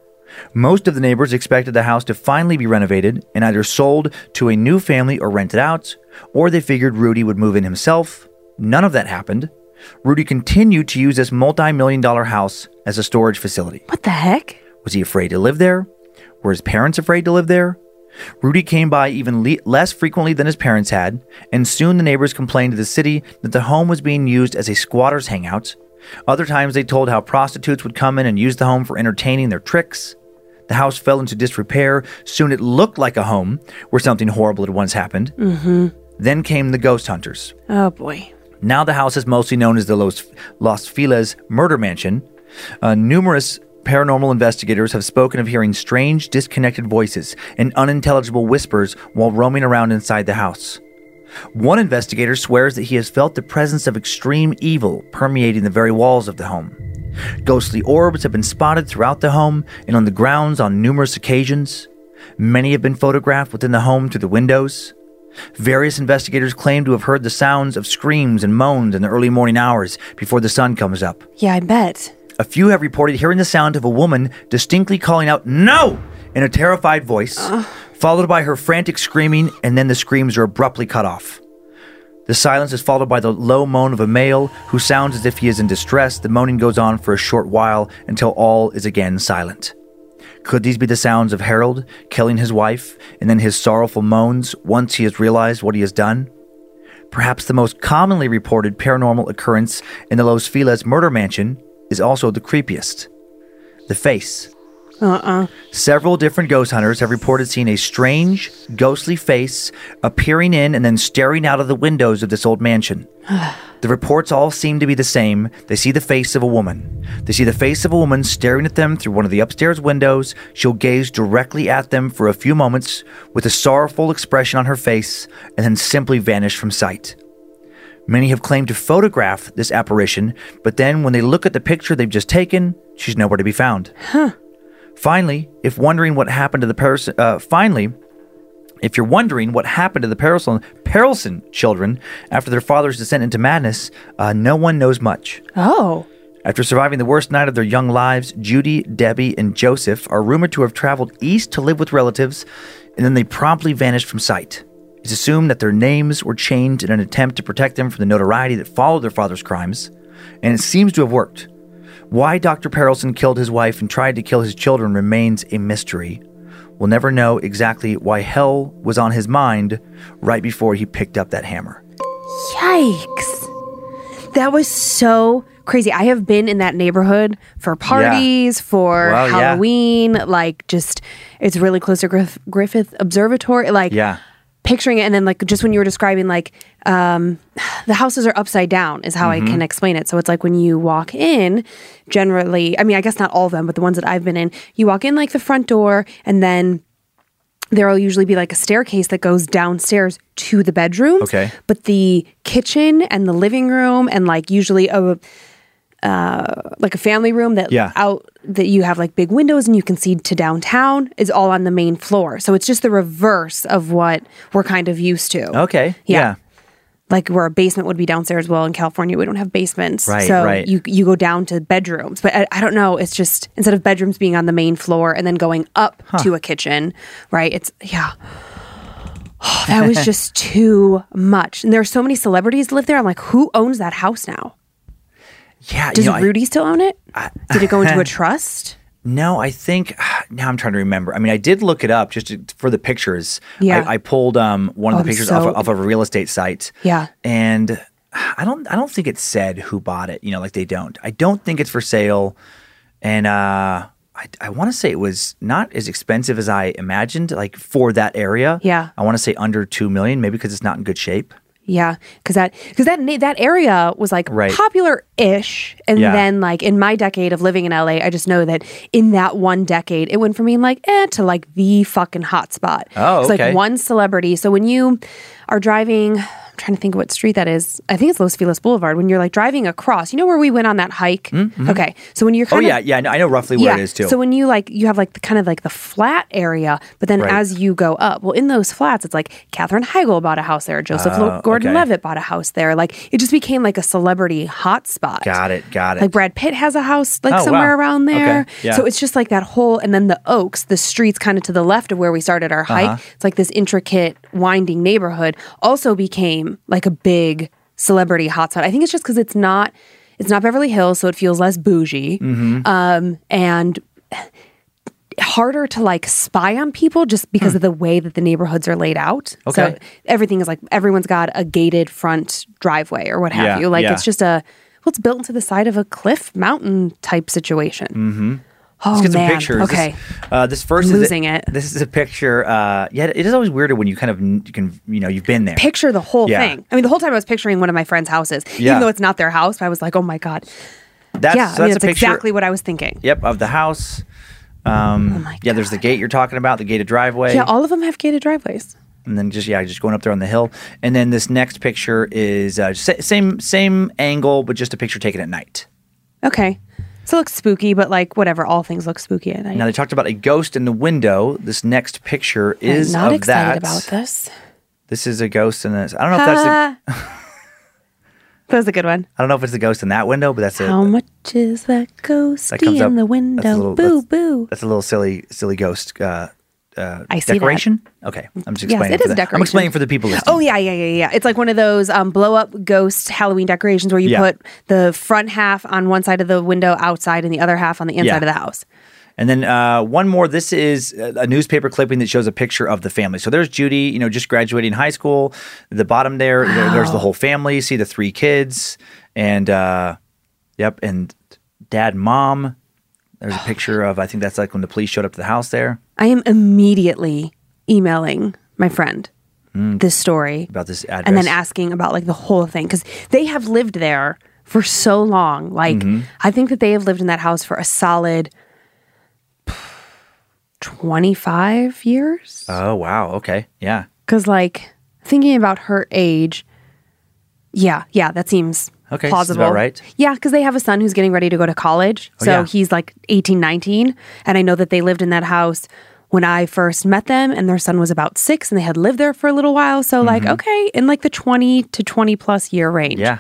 Most of the neighbors expected the house to finally be renovated and either sold to a new family or rented out, or they figured Rudy would move in himself. None of that happened. Rudy continued to use this multi million dollar house as a storage facility. What the heck? Was he afraid to live there? Were his parents afraid to live there? Rudy came by even le- less frequently than his parents had, and soon the neighbors complained to the city that the home was being used as a squatter's hangout. Other times they told how prostitutes would come in and use the home for entertaining their tricks. The house fell into disrepair. Soon it looked like a home where something horrible had once happened. Mm-hmm. Then came the ghost hunters. Oh boy. Now the house is mostly known as the Los, Los Feliz murder mansion. Uh, numerous paranormal investigators have spoken of hearing strange, disconnected voices and unintelligible whispers while roaming around inside the house. One investigator swears that he has felt the presence of extreme evil permeating the very walls of the home. Ghostly orbs have been spotted throughout the home and on the grounds on numerous occasions. Many have been photographed within the home through the windows. Various investigators claim to have heard the sounds of screams and moans in the early morning hours before the sun comes up. Yeah, I bet. A few have reported hearing the sound of a woman distinctly calling out, No! in a terrified voice, followed by her frantic screaming, and then the screams are abruptly cut off. The silence is followed by the low moan of a male who sounds as if he is in distress. The moaning goes on for a short while until all is again silent. Could these be the sounds of Harold killing his wife and then his sorrowful moans once he has realized what he has done? Perhaps the most commonly reported paranormal occurrence in the Los Feliz murder mansion is also the creepiest the face. Uh-uh. Several different ghost hunters have reported seeing a strange, ghostly face appearing in and then staring out of the windows of this old mansion. *sighs* The reports all seem to be the same. They see the face of a woman. They see the face of a woman staring at them through one of the upstairs windows. She'll gaze directly at them for a few moments with a sorrowful expression on her face and then simply vanish from sight. Many have claimed to photograph this apparition, but then when they look at the picture they've just taken, she's nowhere to be found. Huh. Finally, if wondering what happened to the Paris, uh, finally, if you're wondering what happened to the Perelson, Perelson children after their father's descent into madness, uh, no one knows much. Oh. After surviving the worst night of their young lives, Judy, Debbie, and Joseph are rumored to have traveled east to live with relatives, and then they promptly vanished from sight. It's assumed that their names were changed in an attempt to protect them from the notoriety that followed their father's crimes, and it seems to have worked. Why Dr. Perelson killed his wife and tried to kill his children remains a mystery. We'll never know exactly why hell was on his mind right before he picked up that hammer. Yikes. That was so crazy. I have been in that neighborhood for parties, for Well, yeah. Halloween, like just it's really close to Griff- Griffith Observatory. Like Yeah. Picturing it and then like just when you were describing like um *sighs* the houses are upside down is how Mhm. I can explain it. So it's like when you walk in, generally, I mean, I guess not all of them, but the ones that I've been in, you walk in like the front door and then there'll usually be like a staircase that goes downstairs to the bedrooms. Okay. But the kitchen and the living room and like usually a uh like a family room that Yeah. out that you have like big windows and you can see to downtown is all on the main floor. So it's just the reverse of what we're kind of used to. Okay. Yeah. yeah. Like where a basement would be downstairs. Well, in California, we don't have basements. Right, so right. you you go down to bedrooms. But I, I don't know. It's just instead of bedrooms being on the main floor and then going up to a kitchen, right? It's yeah. *sighs* that was just too much. And there are so many celebrities live there. I'm like, who owns that house now? Yeah. Does you know, I- Rudy still own it? Did it go into a *laughs* trust? No, I think *sighs* now I'm trying to remember. I mean, I did look it up just to, for the pictures. Yeah. I, I pulled um, one of Oh, the pictures so- off, of, off of a real estate site. Yeah. and I don't I don't think it said who bought it. You know, like they don't. I don't think it's for sale. And uh, I, I want to say it was not as expensive as I imagined, like for that area. Yeah. I want to say under two million, maybe because it's not in good shape. Yeah, because that because that that area was like Right. popular-ish, and Yeah. then like in my decade of living in LA, I just know that in that one decade, it went from being like eh to like the fucking hot spot. Oh, it's like one celebrity. So when you are driving, I'm trying to think of what street that is. I think it's Los Feliz Boulevard. When you're like driving across, you know where we went on that hike. Okay, so when you're Oh kind of Oh yeah, yeah. I know, roughly where it is too. so when you like, you have like the kind of like the flat area, but then Right. as you go up, well, in those flats, it's like Katherine Heigl bought a house there, Joseph Oh, Gordon-Levitt bought a house there. Like it just became like a celebrity hotspot. got it, got it. Like Brad Pitt has a house like Oh, somewhere wow. around there. Okay, yeah. So it's just like that whole, and then the Oaks, the streets kind of to the left of where we started our hike. Uh-huh. It's like this intricate, winding neighborhood. Also became like a big celebrity hotspot. I think it's just because it's not, it's not Beverly Hills, so it feels less bougie, Mm-hmm. um, and harder to like spy on people just because of the way that the neighborhoods are laid out. Hmm. Okay. So everything is like everyone's got a gated front driveway or what have Yeah, you. Like yeah. it's just a well, it's built into the side of a cliff mountain type situation. Mm-hmm. Oh Let's get some man. pictures. This- Okay. uh, this 1st I'm is losing a, it. This is a picture. Uh, yeah, it is always weirder when you kind of you can you know you've been there. Picture the whole Yeah. thing. I mean, the whole time I was picturing one of my friends' houses, Yeah. even though it's not their house. I was like, oh my god. That's, yeah, so I mean, that's that's picture. exactly what I was thinking. Yep, of the house. Um, Oh my yeah, there's the gate you're talking about, the gated driveway, Yeah, all of them have gated driveways. and then just yeah, just going up there on the hill. And then this next picture is uh, same same angle, but just a picture taken at night. Okay. So it looks spooky, but like whatever, all things look spooky at night. Now they talked about a ghost in the window. This next picture is I'm not of excited that. about this. This is a ghost in this. I don't know if that's. Ah. *laughs* that was a good one. I don't know if it's a ghost in that window, but that's it. How much is that that comes ghosty up. in the that's a window? little- boo that's- boo. That's a little silly, silly ghost. Uh, uh, I see that. decoration. Okay, I'm just Yes, explaining. it for is the, decoration. I'm explaining for the people listening. Oh yeah, yeah, yeah, yeah. It's like one of those um, blow up ghost Halloween decorations where you Yeah. put the front half on one side of the window outside and the other half on the inside Yeah. of the house. And then uh, one more. This is a newspaper clipping that shows a picture of the family. So there's Judy, you know, just graduating high school. The bottom there, there- there's the whole family. You see the three kids, and uh, yep, and dad, mom. There's a picture of I think that's like when the police showed up to the house there I am immediately emailing my friend this story about this address. and then asking about like the whole thing because they have lived there for so long. Like Mm-hmm. I think that they have lived in that house for a solid twenty five years. Oh wow. Okay. Yeah. Because, like, thinking about her age, yeah, yeah, that seems Okay, plausible. about right. Yeah, because they have a son who's getting ready to go to college. Oh, so yeah. he's like 18, 19. And I know that they lived in that house when I first met them, and their son was about six, and they had lived there for a little while. So, like, okay, in like the 20 to 20 plus year range. Mm-hmm. Yeah.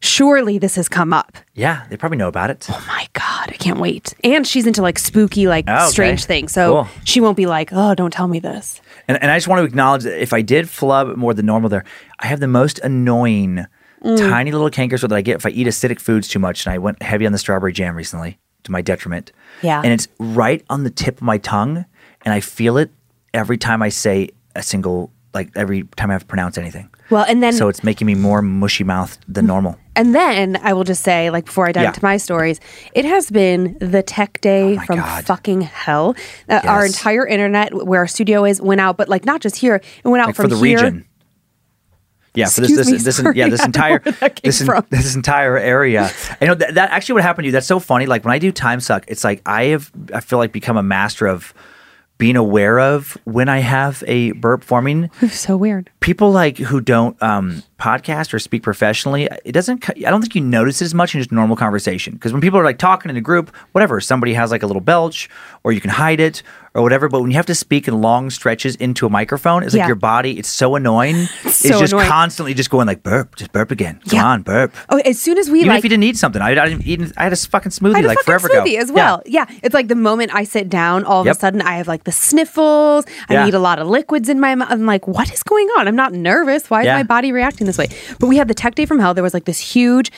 Surely this has come up. Yeah. They probably know about it. Oh my God, I can't wait. And she's into like spooky, like Oh, okay. strange things. So Cool. she won't be like, oh, don't tell me this. And, and I just want to acknowledge that if I did flub more than normal there, I have the most annoying tiny little cankers that I get if I eat acidic foods too much. And I went heavy on the strawberry jam recently to my detriment. Yeah. And it's right on the tip of my tongue. And I feel it every time I say a single, like every time I have to pronounce anything. Well, and then So it's making me more mushy mouthed than normal. And then I will just say, like before I dive Yeah. into my stories, it has been the tech day Oh from God. fucking hell. Uh, Our entire internet, where our studio is, went out, but like not just here, it went out Like from for the here. region. Yeah, for this, this, me, this, sorry, yeah, this *laughs* entire, where that came this, from. this entire area. I know that, that actually what happened to you. That's so funny. Like when I do time suck, it's like I have, I feel like become a master of being aware of when I have a burp forming. *laughs* So weird. People like who don't um, podcast or speak professionally, it doesn't. I don't think you notice it as much in just normal conversation. Because when people are like talking in a group, whatever, somebody has like a little belch, or you can hide it, or whatever. But when you have to speak in long stretches into a microphone, it's like Yeah. your body. It's so annoying. *laughs* It's, so just annoying. constantly just going like burp, just burp again. Come Yeah. on, burp. Oh, as soon as we Even like if you didn't eat something, I, I didn't eat. I had a fucking smoothie I had a like fucking forever smoothie ago as well. Yeah. it's like the moment I sit down, all of Yep. a sudden I have like the sniffles. I Yeah. need a lot of liquids in my mouth. I'm like, what is going on? I'm not nervous. Why Yeah. is my body reacting this way? But we had the tech day from hell. There was like this huge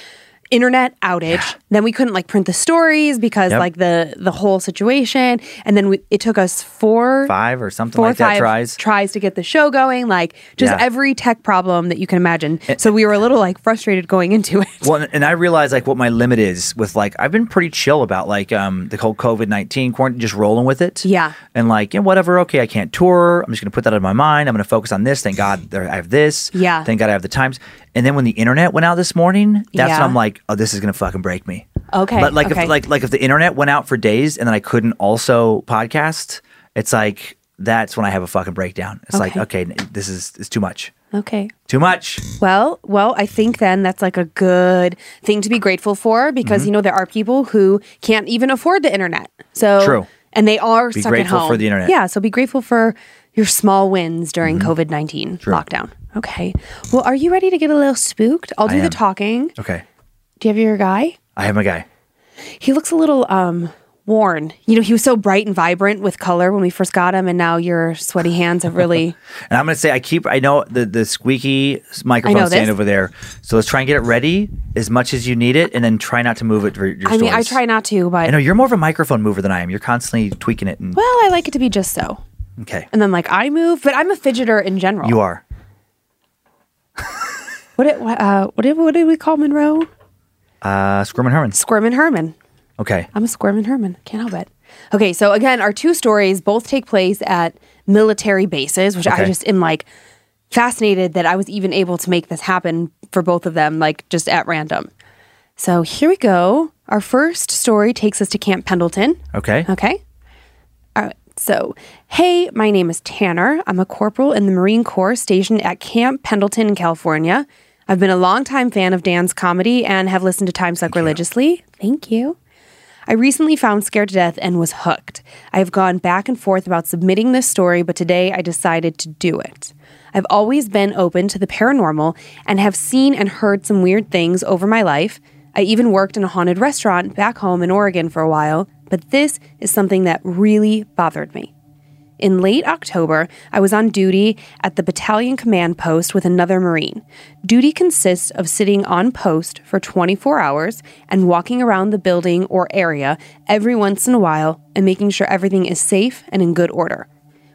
internet outage. Then we couldn't like print the stories because Yep. like the the whole situation. And then we, it took us four Five or something four like that tries. tries to get the show going. Like just Yeah. every tech problem that you can imagine. so we were a little like frustrated going into it. Well, and I realized like what my limit is with like I've been pretty chill about like um the whole COVID nineteen quarantine, just rolling with it. Yeah. and like yeah, whatever. Okay, I can't tour. I'm just gonna put that out of my mind. I'm gonna focus on this. Thank God there, I have this. Yeah. Thank God I have the times. And then when the internet went out this morning, that's when I'm like, oh, this is gonna fucking break me. Okay, But like okay. if like like if the internet went out for days and then I couldn't also podcast, it's like that's when I have a fucking breakdown. It's like okay, this is it's too much. Okay. Too much. Well, well, I think then that's like a good thing to be grateful for because Mm-hmm. you know there are people who can't even afford the internet. So True. and they are Be stuck grateful at home for the internet. Yeah, so be grateful for your small wins during Mm-hmm. COVID nineteen lockdown. Okay. Well, are you ready to get a little spooked? I'll do I the am. talking. Okay. Do you have your guy? I have my guy. He looks a little um worn. You know, he was so bright and vibrant with color when we first got him, and now your sweaty hands have really. *laughs* And I'm gonna say I keep I know the the squeaky microphone stand this. over there. So let's try and get it ready as much as you need it, and then try not to move it for your I mean, I try not to, but I know you're more of a microphone mover than I am. You're constantly tweaking it. And well, I like it to be just so. Okay, And then like I move, but I'm a fidgeter in general. you are. *laughs* What did, what, uh, what did what did we call Monroe? Uh, Squirmin' Herman. Squirmin' Herman. Okay. I'm a Squirmin' Herman. Can't help it. Okay, so again, our two stories both take place at military bases, which I just am like fascinated that I was even able to make this happen for both of them, like just at random. So here we go. Our first story takes us to Camp Pendleton. Okay. Okay. So, hey, my name is Tanner. I'm a corporal in the Marine Corps stationed at Camp Pendleton in California. I've been a longtime fan of Dan's comedy and have listened to Time Suck religiously. Thank you. I recently found Scared to Death and was hooked. I have gone back and forth about submitting this story, but today I decided to do it. I've always been open to the paranormal and have seen and heard some weird things over my life. I even worked in a haunted restaurant back home in Oregon for a while, but this is something that really bothered me. In late October, I was on duty at the battalion command post with another Marine. Duty consists of sitting on post for 24 hours and walking around the building or area every once in a while and making sure everything is safe and in good order.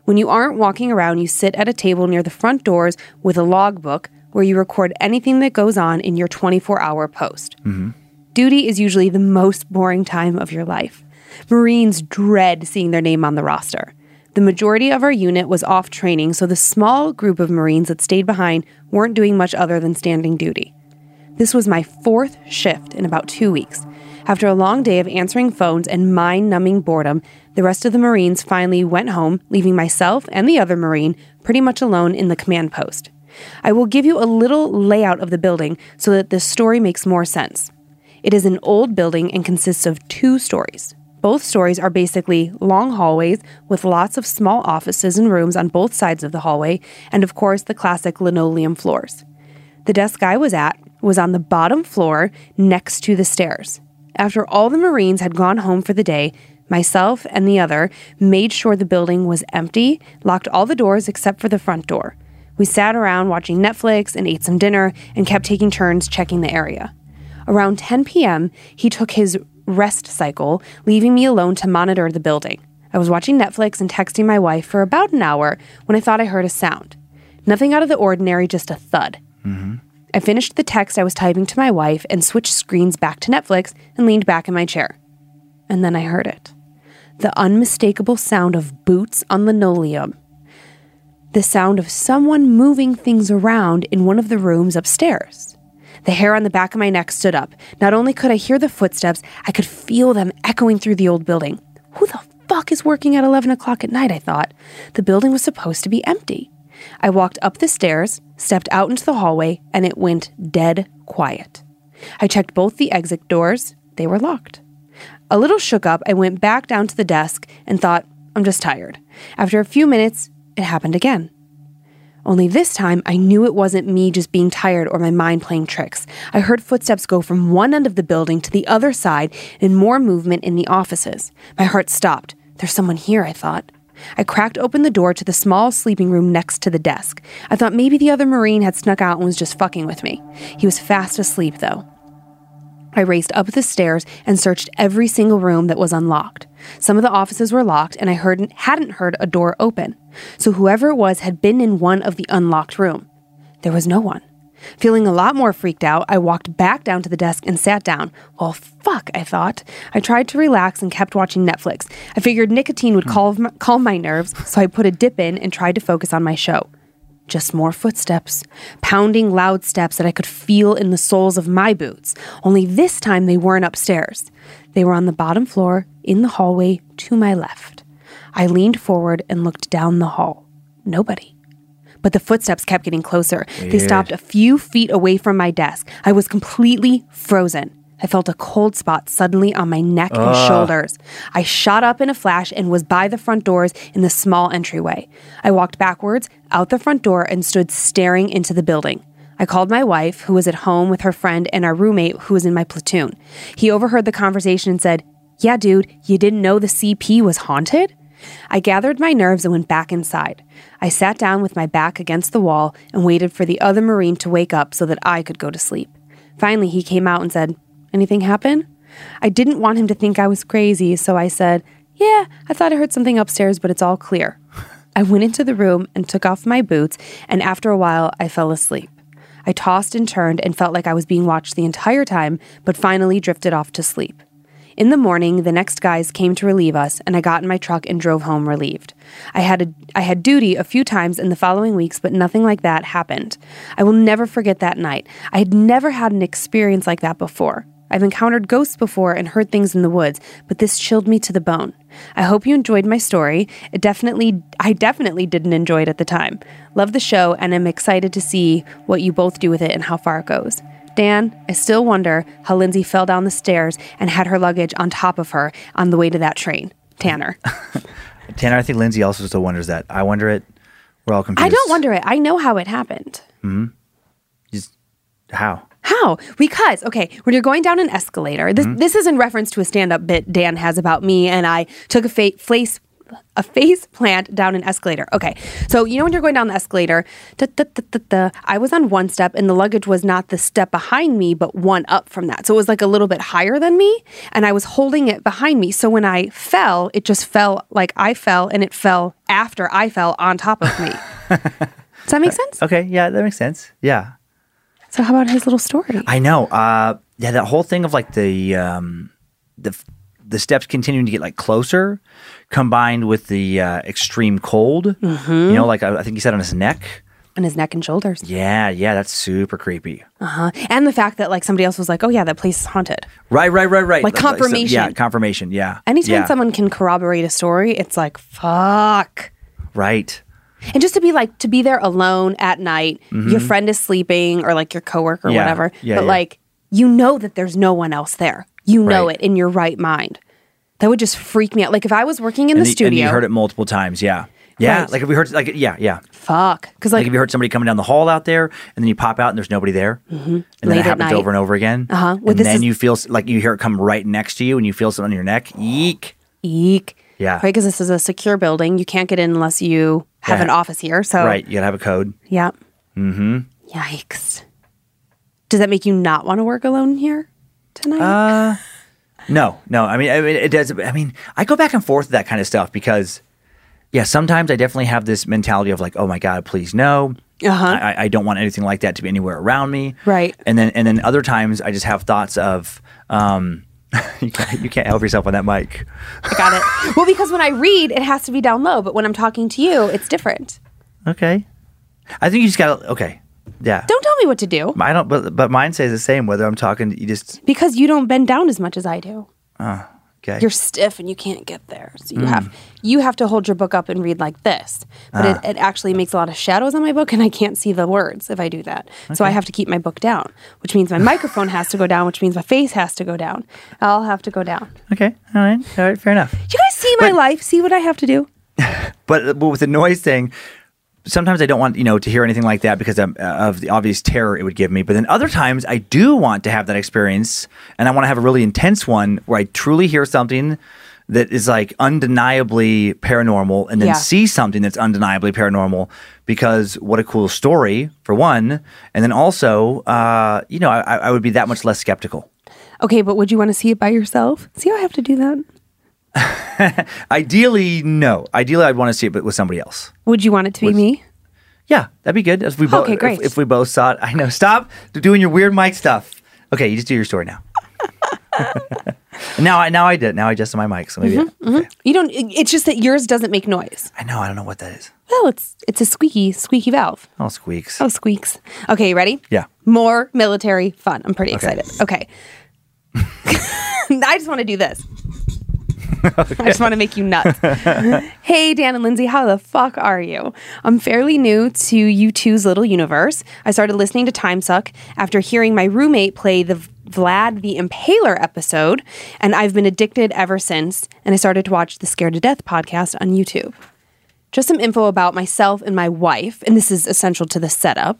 When you aren't walking around, you sit at a table near the front doors with a logbook where you record anything that goes on in your 24 hour post. Mm-hmm. Duty is usually the most boring time of your life. Marines dread seeing their name on the roster. The majority of our unit was off training, so the small group of Marines that stayed behind weren't doing much other than standing duty. This was my fourth shift in about two weeks. After a long day of answering phones and mind numbing boredom, the rest of the Marines finally went home, leaving myself and the other Marine pretty much alone in the command post. I will give you a little layout of the building so that this story makes more sense. It is an old building and consists of two stories. Both stories are basically long hallways with lots of small offices and rooms on both sides of the hallway, and of course, the classic linoleum floors. The desk I was at was on the bottom floor next to the stairs. After all the Marines had gone home for the day, myself and the other made sure the building was empty, locked all the doors except for the front door. We sat around watching Netflix and ate some dinner and kept taking turns checking the area. Around 10 p.m., he took his rest cycle, leaving me alone to monitor the building. I was watching Netflix and texting my wife for about an hour when I thought I heard a sound. Nothing out of the ordinary, just a thud. I finished the text I was typing to my wife and switched screens back to Netflix and leaned back in my chair. And then I heard it the unmistakable sound of boots on linoleum. The sound of someone moving things around in one of the rooms upstairs. The hair on the back of my neck stood up. Not only could I hear the footsteps, I could feel them echoing through the old building. Who the fuck is working at 11 o'clock at night? I thought. The building was supposed to be empty. I walked up the stairs, stepped out into the hallway, and it went dead quiet. I checked both the exit doors, they were locked. A little shook up, I went back down to the desk and thought, I'm just tired. After a few minutes, it happened again. Only this time, I knew it wasn't me just being tired or my mind playing tricks. I heard footsteps go from one end of the building to the other side and more movement in the offices. My heart stopped. There's someone here, I thought. I cracked open the door to the small sleeping room next to the desk. I thought maybe the other Marine had snuck out and was just fucking with me. He was fast asleep, though. I raced up the stairs and searched every single room that was unlocked. Some of the offices were locked, and I heard, hadn't heard a door open. So whoever it was had been in one of the unlocked room. There was no one. Feeling a lot more freaked out, I walked back down to the desk and sat down. Well, fuck, I thought. I tried to relax and kept watching Netflix. I figured nicotine would hmm. calm, calm my nerves, so I put a dip in and tried to focus on my show. Just more footsteps, pounding loud steps that I could feel in the soles of my boots. Only this time they weren't upstairs. They were on the bottom floor, in the hallway to my left. I leaned forward and looked down the hall. Nobody. But the footsteps kept getting closer. They stopped a few feet away from my desk. I was completely frozen. I felt a cold spot suddenly on my neck and ah. shoulders. I shot up in a flash and was by the front doors in the small entryway. I walked backwards out the front door and stood staring into the building. I called my wife, who was at home with her friend, and our roommate, who was in my platoon. He overheard the conversation and said, Yeah, dude, you didn't know the CP was haunted? I gathered my nerves and went back inside. I sat down with my back against the wall and waited for the other Marine to wake up so that I could go to sleep. Finally, he came out and said, Anything happen? I didn't want him to think I was crazy, so I said, Yeah, I thought I heard something upstairs, but it's all clear. I went into the room and took off my boots, and after a while, I fell asleep. I tossed and turned and felt like I was being watched the entire time, but finally drifted off to sleep. In the morning, the next guys came to relieve us, and I got in my truck and drove home relieved. I had a, I had duty a few times in the following weeks, but nothing like that happened. I will never forget that night. I had never had an experience like that before. I've encountered ghosts before and heard things in the woods, but this chilled me to the bone. I hope you enjoyed my story. It definitely I definitely didn't enjoy it at the time. Love the show and am excited to see what you both do with it and how far it goes. Dan, I still wonder how Lindsay fell down the stairs and had her luggage on top of her on the way to that train. Tanner. *laughs* *laughs* Tanner, I think Lindsay also still wonders that. I wonder it. We're all confused. I don't wonder it. I know how it happened. Hmm. Just how? How? Because okay, when you're going down an escalator, this mm-hmm. this is in reference to a stand-up bit Dan has about me, and I took a fa- face a face plant down an escalator. Okay, so you know when you're going down the escalator, da, da, da, da, da, I was on one step, and the luggage was not the step behind me, but one up from that. So it was like a little bit higher than me, and I was holding it behind me. So when I fell, it just fell like I fell, and it fell after I fell on top of me. *laughs* Does that make uh, sense? Okay, yeah, that makes sense. Yeah. So how about his little story? I know. Uh, yeah, that whole thing of like the um, the the steps continuing to get like closer, combined with the uh, extreme cold. Mm-hmm. You know, like I, I think he said on his neck. on his neck and shoulders. Yeah, yeah, that's super creepy. Uh-huh. And the fact that like somebody else was like, "Oh yeah, that place is haunted." Right, right, right, right. Like so- confirmation. yeah, confirmation. Yeah. Anytime yeah, someone can corroborate a story, it's like, "Fuck." Right. And just to be like to be there alone at night, your friend is sleeping or like your coworker or Mm-hmm. Yeah. whatever, Yeah, but yeah. like you know that there's no one else there. You know Right. it in your right mind. That would just freak me out. Like if I was working in And the the- studio, And you heard it multiple times. Yeah. Yeah. Right. Like if we heard, like, yeah, yeah. fuck, because Like, like, if you heard somebody coming down the hall out there, and then you pop out and there's nobody there, mm-hmm. and then Late it happens night. over and over again, Uh-huh. Well, and then is- you feel like you hear it come right next to you, and you feel something on your neck. Eek. eek. Yeah. Right, because this is a secure building. You can't get in unless you have Yeah. an office here. So Right. You gotta have a code. Yeah. Mm-hmm. Yikes. Does that make you not want to work alone here tonight? Uh, No, no. I mean, I mean, it does. I mean, I go back and forth with that kind of stuff because, yeah, sometimes I definitely have this mentality of like, oh my god, please no. Uh-huh. I, I don't want anything like that to be anywhere around me. Right. And then, and then other times I just have thoughts of, um, *laughs* you can't, you can't help yourself on that mic. I got it. *laughs* well, because when I read, it has to be down low, but when I'm talking to you, it's different. Okay. I think you just gotta. Okay. Yeah. Don't tell me what to do I don't. But but mine says the same. Whether I'm talking, you just because you don't bend down as much as I do. Uh. Okay. You're stiff and you can't get there. So you have mm. you have to hold your book up and read like this. But it, ah. it actually makes a lot of shadows on my book and I can't see the words if I do that. So I have to keep my book down, which means my microphone has to go down, which means my face has to go down. I'll have to go down. okay. All right. All right. Fair enough. You guys see my life? See what I have to do? *laughs* but, but with the noise thing, sometimes I don't want you know to hear anything like that because of, of the obvious terror it would give me. But then other times I do want to have that experience, and I want to have a really intense one where I truly hear something that is like undeniably paranormal, and then Yeah. see something that's undeniably paranormal. Because what a cool story for one, and then also, uh, you know, I, I would be that much less skeptical. Okay, but would you want to see it by yourself? See how I have to do that? *laughs* Ideally, no. Ideally, I'd want to see it, but with somebody else. Would you want it to be With- me? Yeah, that'd be good. If we both, Okay, great. If, if we both saw it, I know. Stop doing your weird mic stuff. Okay, you just do your story now. *laughs* now I now I did. Now I adjusted my mic, so maybe. Mhm. You don't. It's just that yours doesn't make noise. I know. I don't know what that is. Well, it's it's a squeaky squeaky valve. Oh, squeaks. Oh, squeaks. Okay, you ready? Yeah. More military fun. I'm pretty Okay. excited. Okay. *laughs* I just want to do this. *laughs* I just want to make you nuts. *laughs* hey, Dan and Lindsay, how the fuck are you? I'm fairly new to you two's little universe. I started listening to Time Suck after hearing my roommate play the Vlad the Impaler episode, and I've been addicted ever since. And I started to watch the Scared to Death podcast on YouTube. Just some info about myself and my wife, and this is essential to the setup.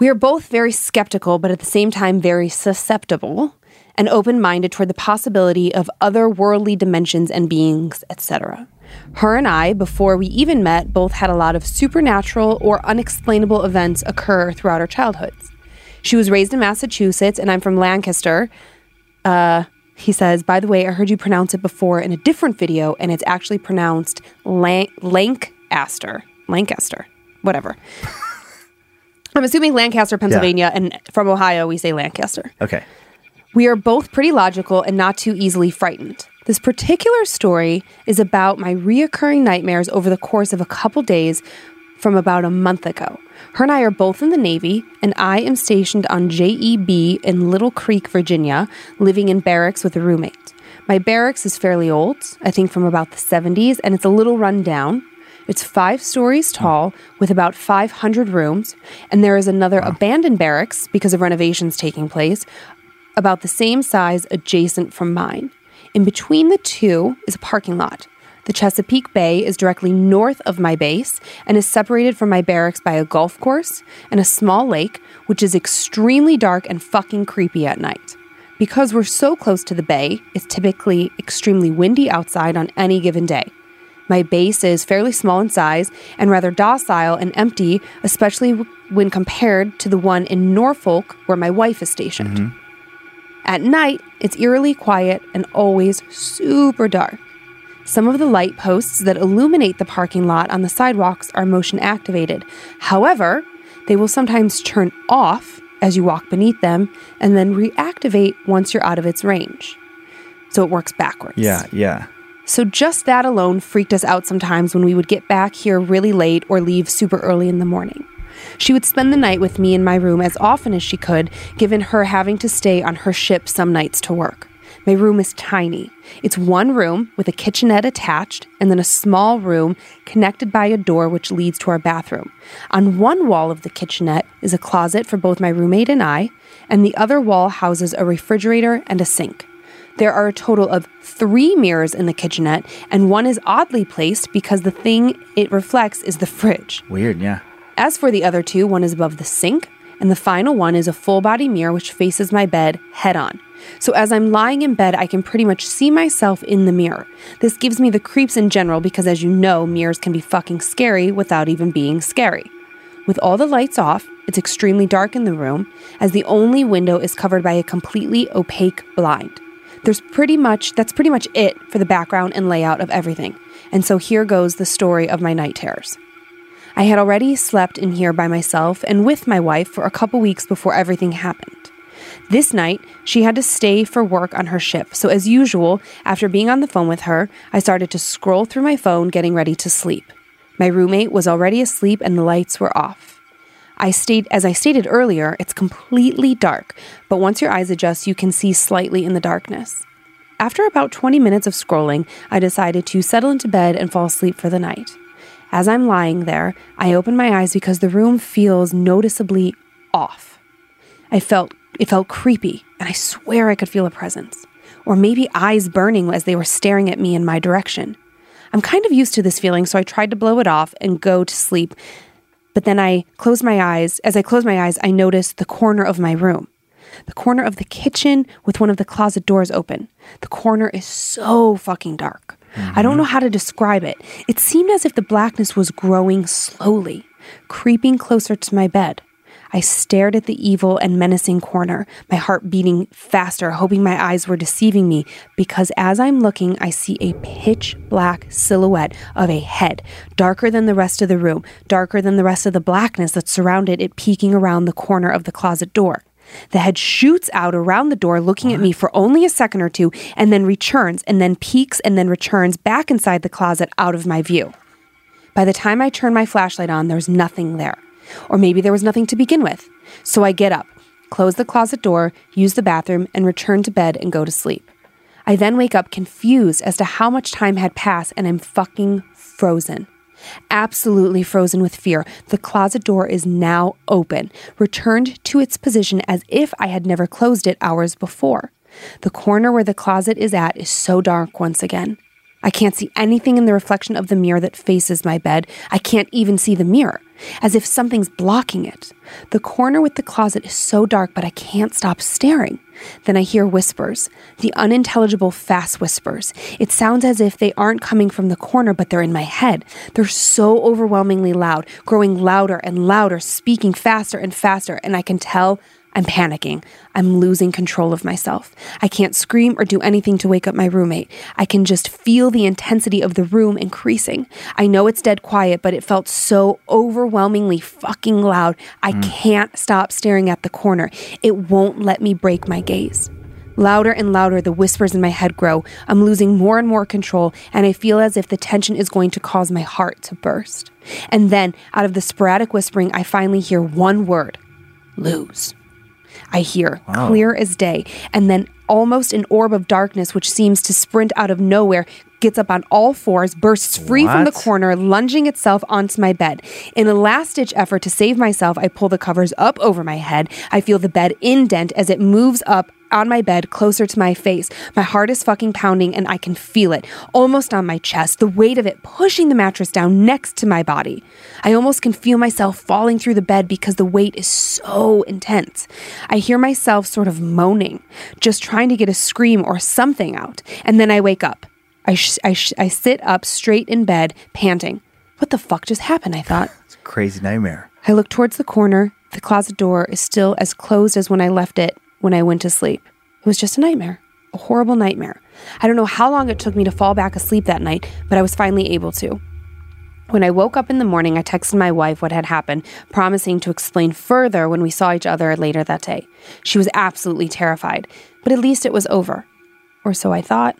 We are both very skeptical, but at the same time, very susceptible and open minded toward the possibility of otherworldly dimensions and beings, etc. Her and I, before we even met, both had a lot of supernatural or unexplainable events occur throughout our childhoods. She was raised in Massachusetts, and I'm from Lancaster. Uh, he says, by the way, I heard you pronounce it before in a different video, and it's actually pronounced Lan- Lancaster. Lancaster. Whatever. *laughs* I'm assuming Lancaster, Pennsylvania, and from Ohio, we say Lancaster. Okay. We are both pretty logical and not too easily frightened. This particular story is about my reoccurring nightmares over the course of a couple days from about a month ago. Her and I are both in the Navy, and I am stationed on JEB in Little Creek, Virginia, living in barracks with a roommate. My barracks is fairly old, I think from about the 70s, and it's a little run down. It's five stories tall with about 500 rooms, and there is another abandoned barracks because of renovations taking place, about the same size adjacent from mine. In between the two is a parking lot. The Chesapeake Bay is directly north of my base and is separated from my barracks by a golf course and a small lake, which is extremely dark and fucking creepy at night. Because we're so close to the bay, it's typically extremely windy outside on any given day. My base is fairly small in size and rather docile and empty, especially when compared to the one in Norfolk where my wife is stationed. Mm-hmm. At night, it's eerily quiet and always super dark. Some of the light posts that illuminate the parking lot on the sidewalks are motion activated. However, they will sometimes turn off as you walk beneath them and then reactivate once you're out of its range. So it works backwards. Yeah. Yeah. So just that alone freaked us out sometimes when we would get back here really late or leave super early in the morning. She would spend the night with me in my room as often as she could, given her having to stay on her ship some nights to work. My room is tiny. It's one room with a kitchenette attached and then a small room connected by a door which leads to our bathroom. On one wall of the kitchenette is a closet for both my roommate and I, and the other wall houses a refrigerator and a sink. There are a total of three mirrors in the kitchenette, and one is oddly placed because the thing it reflects is the fridge. Weird. Yeah. As for the other two, one is above the sink, and the final one is a full body mirror which faces my bed head on. So as I'm lying in bed, I can pretty much see myself in the mirror. This gives me the creeps in general because, as you know, mirrors can be fucking scary without even being scary. With all the lights off, it's extremely dark in the room, as the only window is covered by a completely opaque blind. There's pretty much that's pretty much it for the background and layout of everything. And so here goes the story of my night terrors. I had already slept in here by myself and with my wife for a couple weeks before everything happened. This night, she had to stay for work on her ship, so as usual, after being on the phone with her, I started to scroll through my phone getting ready to sleep. My roommate was already asleep and the lights were off. I stayed as I stated earlier, it's completely dark, but once your eyes adjust, you can see slightly in the darkness. After about 20 minutes of scrolling, I decided to settle into bed and fall asleep for the night. As I'm lying there, I open my eyes because the room feels noticeably off. I felt it felt creepy, and I swear I could feel a presence. Or maybe eyes burning as they were staring at me in my direction. I'm kind of used to this feeling, so I tried to blow it off and go to sleep. But then I closed my eyes. As I closed my eyes, I noticed the corner of my room. The corner of the kitchen with one of the closet doors open. The corner is so fucking dark. I don't know how to describe it. It seemed as if the blackness was growing slowly, creeping closer to my bed. I stared at the evil and menacing corner, my heart beating faster, hoping my eyes were deceiving me, because as I'm looking, I see a pitch black silhouette of a head, darker than the rest of the room, darker than the rest of the blackness that surrounded it, peeking around the corner of the closet door. The head shoots out around the door, looking at me for only a second or two, and then returns, and then peeks, and then returns back inside the closet out of my view. By the time I turn my flashlight on, there's nothing there. Or maybe there was nothing to begin with. So I get up, close the closet door, use the bathroom, and return to bed and go to sleep. I then wake up confused as to how much time had passed, and I'm fucking frozen. Absolutely frozen with fear. The closet door is now open, returned to its position as if I had never closed it hours before. The corner where the closet is at is so dark once again. I can't see anything in the reflection of the mirror that faces my bed. I can't even see the mirror, as if something's blocking it. The corner with the closet is so dark, but I can't stop staring. Then I hear whispers, the unintelligible fast whispers. It sounds as if they aren't coming from the corner, but they're in my head. They're so overwhelmingly loud, growing louder and louder, speaking faster and faster, and I can tell I'm panicking. I'm losing control of myself. I can't scream or do anything to wake up my roommate. I can just feel the intensity of the room increasing. I know it's dead quiet, but it felt so overwhelmingly fucking loud. I hmm. can't stop staring at the corner. It won't let me break my gaze. Louder and louder, the whispers in my head grow. I'm losing more and more control, and I feel as if the tension is going to cause my heart to burst. And then, out of the sporadic whispering, I finally hear one word lose. I hear clear as day, and then almost an orb of darkness which seems to sprint out of nowhere gets up on all fours, bursts free from the corner, lunging itself onto my bed. In a last ditch effort to save myself, I pull the covers up over my head. I feel the bed indent as it moves up on my bed closer to my face. My heart is fucking pounding and I can feel it almost on my chest, the weight of it pushing the mattress down next to my body. I almost can feel myself falling through the bed because the weight is so intense. I hear myself sort of moaning, just trying to get a scream or something out, and then I wake up. I, sh- I, sh- I sit up straight in bed, panting. What the fuck just happened? I thought. It's a crazy nightmare. I look towards the corner. The closet door is still as closed as when I left it when I went to sleep. It was just a nightmare, a horrible nightmare. I don't know how long it took me to fall back asleep that night, but I was finally able to. When I woke up in the morning, I texted my wife what had happened, promising to explain further when we saw each other later that day. She was absolutely terrified, but at least it was over. Or so I thought.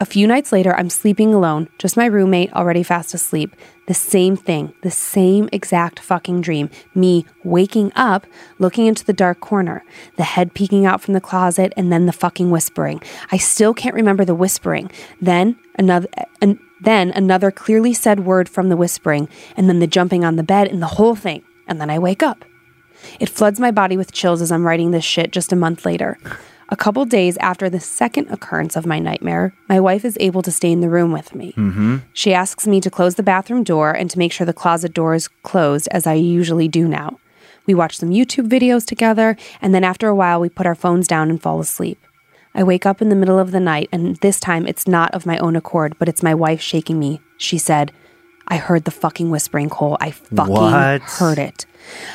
A few nights later, I'm sleeping alone, just my roommate already fast asleep. The same thing, the same exact fucking dream. Me waking up, looking into the dark corner, the head peeking out from the closet, and then the fucking whispering. I still can't remember the whispering. Then another, an, then another clearly said word from the whispering, and then the jumping on the bed and the whole thing. And then I wake up. It floods my body with chills as I'm writing this shit just a month later. A couple days after the second occurrence of my nightmare, my wife is able to stay in the room with me. Mm-hmm. She asks me to close the bathroom door and to make sure the closet door is closed, as I usually do now. We watch some YouTube videos together, and then after a while, we put our phones down and fall asleep. I wake up in the middle of the night, and this time it's not of my own accord, but it's my wife shaking me. She said, I heard the fucking whispering, Cole. I fucking What? heard it.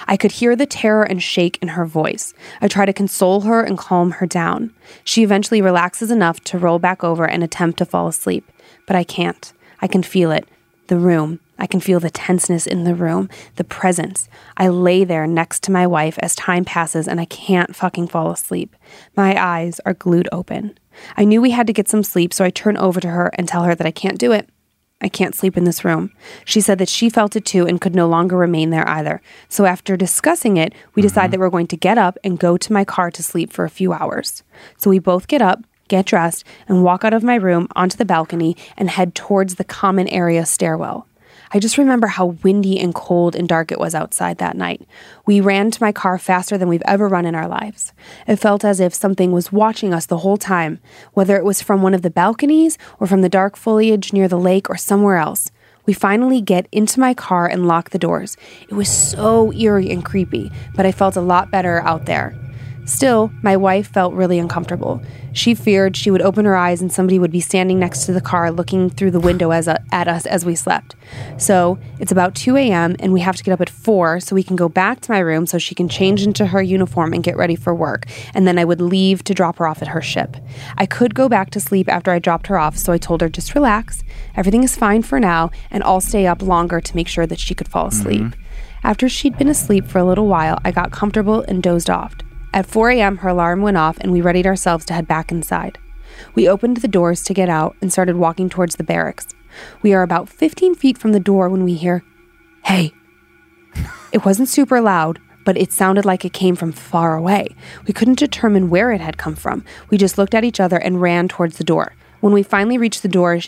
I could hear the terror and shake in her voice. I try to console her and calm her down. She eventually relaxes enough to roll back over and attempt to fall asleep, but I can't. I can feel it. The room. I can feel the tenseness in the room, the presence. I lay there next to my wife as time passes and I can't fucking fall asleep. My eyes are glued open. I knew we had to get some sleep, so I turn over to her and tell her that I can't do it. I can't sleep in this room. She said that she felt it too and could no longer remain there either. So after discussing it, we mm-hmm. decide that we're going to get up and go to my car to sleep for a few hours. So we both get up, get dressed, and walk out of my room onto the balcony and head towards the common area stairwell. I just remember how windy and cold and dark it was outside that night. We ran to my car faster than we've ever run in our lives. It felt as if something was watching us the whole time, whether it was from one of the balconies or from the dark foliage near the lake or somewhere else. We finally get into my car and lock the doors. It was so eerie and creepy, but I felt a lot better out there. Still, my wife felt really uncomfortable. She feared she would open her eyes and somebody would be standing next to the car looking through the window as a, at us as we slept. So it's about 2 a.m., and we have to get up at 4 so we can go back to my room so she can change into her uniform and get ready for work. And then I would leave to drop her off at her ship. I could go back to sleep after I dropped her off, so I told her just relax. Everything is fine for now, and I'll stay up longer to make sure that she could fall asleep. Mm-hmm. After she'd been asleep for a little while, I got comfortable and dozed off. At 4 a.m., her alarm went off and we readied ourselves to head back inside. We opened the doors to get out and started walking towards the barracks. We are about 15 feet from the door when we hear, Hey. It wasn't super loud, but it sounded like it came from far away. We couldn't determine where it had come from. We just looked at each other and ran towards the door. When we finally reached the door,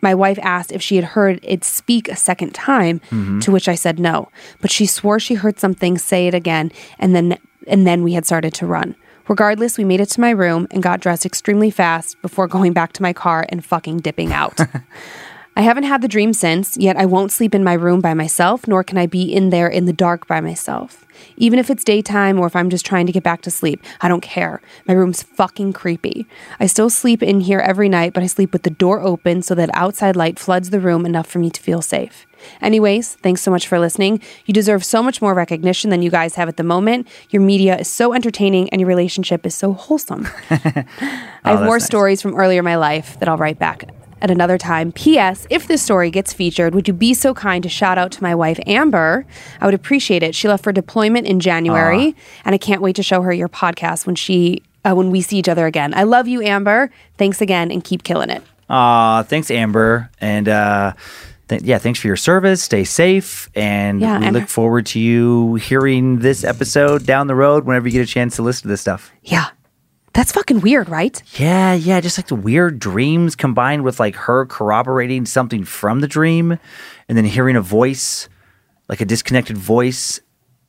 my wife asked if she had heard it speak a second time, mm-hmm. to which I said no. But she swore she heard something say it again, and then and then we had started to run. Regardless, we made it to my room and got dressed extremely fast before going back to my car and fucking dipping out. *laughs* I haven't had the dream since, yet I won't sleep in my room by myself, nor can I be in there in the dark by myself. Even if it's daytime or if I'm just trying to get back to sleep, I don't care. My room's fucking creepy. I still sleep in here every night, but I sleep with the door open so that outside light floods the room enough for me to feel safe. Anyways, thanks so much for listening. You deserve so much more recognition than you guys have at the moment. Your media is so entertaining and your relationship is so wholesome. *laughs* Oh, I have more nice. stories from earlier in my life that I'll write back at another time. P.S. If this story gets featured, would you be so kind to shout out to my wife, Amber? I would appreciate it. She left for deployment in January, and I can't wait to show her your podcast when she. Uh, when we see each other again. I love you, Amber. Thanks again and keep killing it. Aw, thanks, Amber. And uh, th- yeah, thanks for your service. Stay safe. And Yeah, we and- look forward to you hearing this episode down the road whenever you get a chance to listen to this stuff. Yeah. That's fucking weird, right? Yeah, yeah, just like the weird dreams combined with like her corroborating something from the dream and then hearing a voice, like a disconnected voice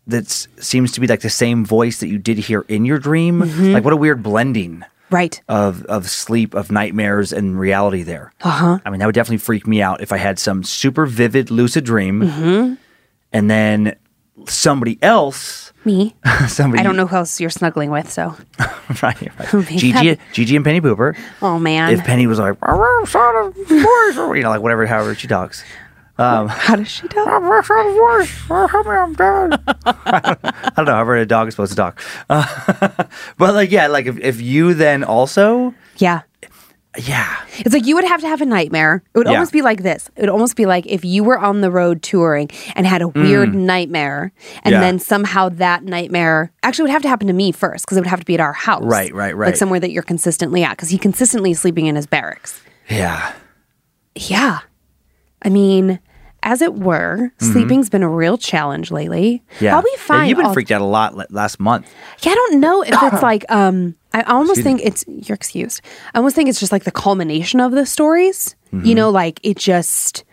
that seems to be like the same voice that you did hear in your dream. Mm-hmm. Like what a weird blending Right. of of sleep, of nightmares and reality there. Uh huh. I mean, that would definitely freak me out if I had some super vivid lucid dream Mm-hmm. and then somebody else, Me. *laughs* somebody I don't know who else you're snuggling with, so. *laughs* right, right. *laughs* Gigi, Gigi and Penny Pooper. Oh, man. If Penny was like, "Oh, son of voice," or, you know, like whatever, however she talks. Um, How does she tell? I don't know. However, a dog is supposed to talk. Uh, but like, yeah, like if, if you then also, Yeah. Yeah, It's like you would have to have a nightmare. It would Yeah. almost be like this. It would almost be like if you were on the road touring and had a weird nightmare, and Mm. Yeah. then somehow that nightmare actually would have to happen to me first because it would have to be at our house. Right, right, right. Like somewhere that you're consistently at because he consistently is sleeping in his barracks. yeah, Yeah. I mean, as it were, sleeping's been a real challenge lately. Mm-hmm. yeah. I'll be Yeah, fine. you've been all- freaked out a lot la- last month. Yeah, I don't know if it's *coughs* like um I almost think it's you're excused. I almost think it's just like the culmination of the stories. Mm-hmm. You know, like it just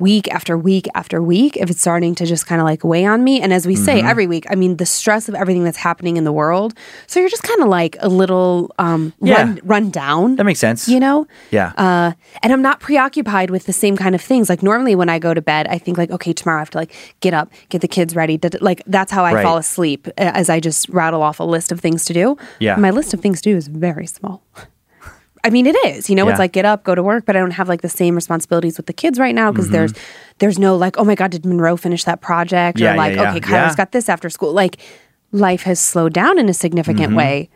week after week after week, if it's starting to just kind of like weigh on me. And as we say Mm-hmm. every week, I mean the stress of everything that's happening in the world. So you're just kind of like a little um Yeah. run run down. That makes sense. You know? Yeah. Uh, and I'm not preoccupied with the same kind of things. Like normally when I go to bed, I think like, okay, tomorrow I have to like get up, get the kids ready. Like that's how I Right. fall asleep as I just rattle off a list of things to do. Yeah. My list of things to do is very small. I mean, it is. You know, Yeah. it's like get up, go to work, but I don't have like the same responsibilities with the kids right now because there's there's no like, oh my god, did Monroe finish that project? Mm-hmm. Yeah, or like, yeah. okay, Kyler's got this after school. Like, life has slowed down in a significant Mm-hmm. way.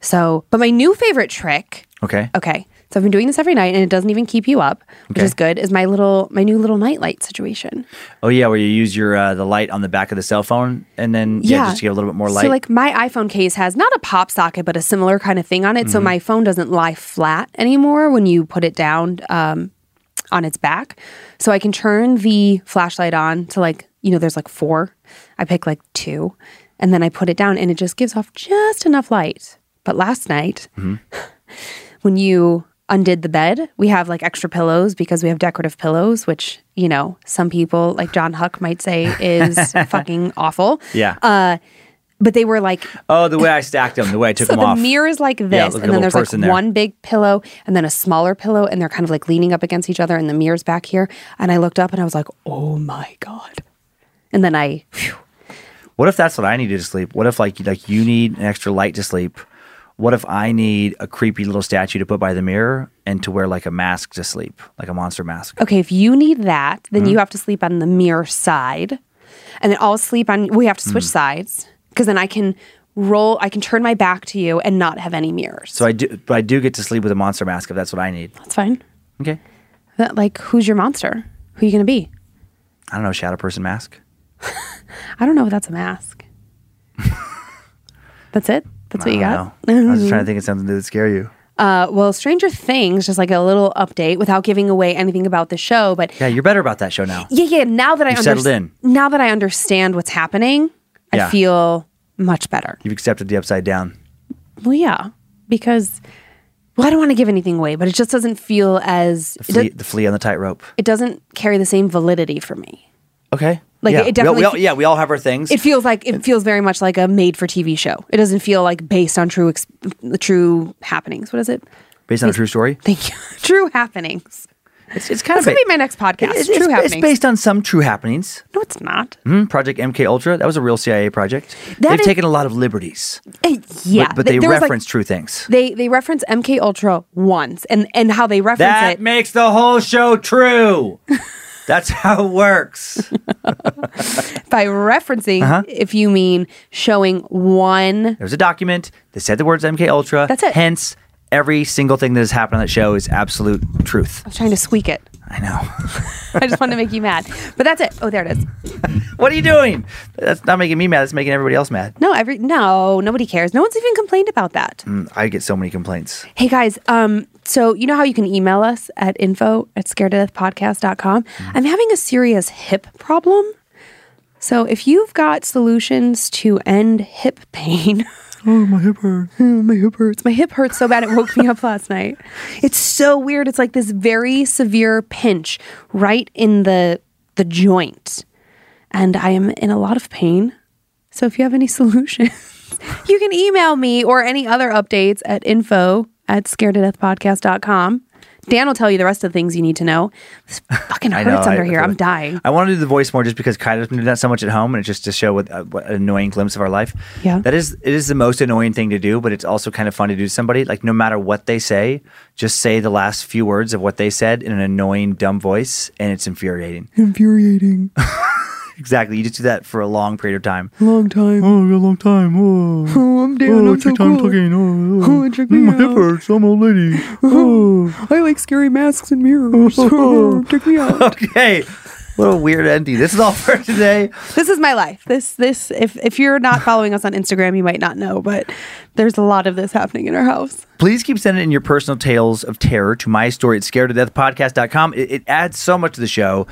So, but my new favorite trick okay. Okay. So I've been doing this every night and it doesn't even keep you up, which Okay. is good, is my little my new little nightlight situation. Oh yeah, where you use your uh, the light on the back of the cell phone and then yeah, just to get a little bit more light. So like my iPhone case has not a pop socket, but a similar kind of thing on it. Mm-hmm. So my phone doesn't lie flat anymore when you put it down um, on its back. So I can turn the flashlight on to like, you know, there's like four. I pick like two and then I put it down and it just gives off just enough light. But last night, Mm-hmm. *laughs* when you undid the bed, we have like extra pillows because we have decorative pillows, which, you know, some people like John Huck might say is *laughs* fucking awful. yeah. Uh, but they were like oh, the way I stacked them, the way I took so them the off. mirror is like this, Yeah, like and then there's like there. one big pillow and then a smaller pillow, and they're kind of like leaning up against each other, and the mirror's back here. And I looked up and I was like, "Oh my god!" And then I, phew, What if that's what I need to sleep? What if like like you need an extra light to sleep? What if I need a creepy little statue to put by the mirror and to wear like a mask to sleep, like a monster mask? Okay, if you need that, then Mm-hmm. you have to sleep on the mirror side. And then I'll sleep on we have to switch sides because then I can roll I can turn my back to you and not have any mirrors. So I do, but I do get to sleep with a monster mask if that's what I need. That's fine. Okay. That, like who's your monster? Who are you going to be? I don't know, shadow person mask. *laughs* I don't know if that's a mask. *laughs* That's it? That's what you got? I was just trying to think of something that would scare you. Uh, well, Stranger Things, just like a little update without giving away anything about the show, but Yeah, you're better about that show now. yeah, yeah. Now that I You've settled understand, in. now that I understand what's happening, Yeah. I feel much better. You've accepted the upside down. Well, yeah, because well, I don't want to give anything away, but it just doesn't feel as The it, flea, the flea on the tightrope. it doesn't carry the same validity for me. Okay. Like, yeah. it we all, definitely we all- yeah, we all have our things. It feels like it feels very much like a made for TV show. It doesn't feel like based on true ex- true happenings. What is it? Based on a true story. Thank you. *laughs* true happenings. It's, it's kind That's of gonna be my next podcast. It's, true it's, it's based on some true happenings. no, it's not. Hmm, project MK Ultra. That was a real CIA project. That They've is- taken a lot of liberties, Eh, yeah, but, but they was, like- reference true things. They they reference MK Ultra once, and and how they reference That it. makes the whole show true. *laughs* That's how it works. *laughs* by referencing, Uh-huh. if you mean showing one. There's a document that said the words MK Ultra. That's it. Hence, every single thing that has happened on that show is absolute truth. I was trying to squeak it. I know. *laughs* I just wanted to make you mad, but that's it. Oh, there it is. *laughs* what are you doing? That's not making me mad. It's making everybody else mad. No, every no, nobody cares. No one's even complained about that. Mm, I get so many complaints. Hey guys, um, so you know how you can email us at info at scaredtodeathpodcast.com? Mm-hmm. I'm having a serious hip problem. So if you've got solutions to end hip pain, *laughs* Oh, my hip hurts. Oh, my hip hurts. My hip hurts so bad it woke me up last night. It's so weird. It's like this very severe pinch right in the the joint. And I am in a lot of pain. So if you have any *laughs* solutions, you can email me or any other updates at info at scaredtodeathpodcast.com. Dan will tell you the rest of the things you need to know. This fucking *laughs* hurts know, under I- I here. feel I'm it. dying. I want to do the voice more just because Kyla's been doing that so much at home, and it's just to show what, uh, what an annoying glimpse of our life. Yeah. that is it is the most annoying thing to do, but it's also kind of fun to do to somebody. Like no matter what they say, just say the last few words of what they said in an annoying, dumb voice, and it's infuriating. Infuriating. *laughs* Exactly, you just do that for a long period of time. Long time. Oh, a long time. Oh, Oh, I'm Dan. Oh, I'm so cool. Oh, Oh, oh check me my hip out. hurts. I'm a lady. *laughs* Oh. oh. I like scary masks and mirrors. *laughs* Oh, Check me out. okay. What a weird ending. This is all for today. This is my life. This this if if you're not following us on Instagram, you might not know, but there's a lot of this happening in our house. Please keep sending in your personal tales of terror to my story at scaredtodeathpodcast.com. It, it adds so much to the show.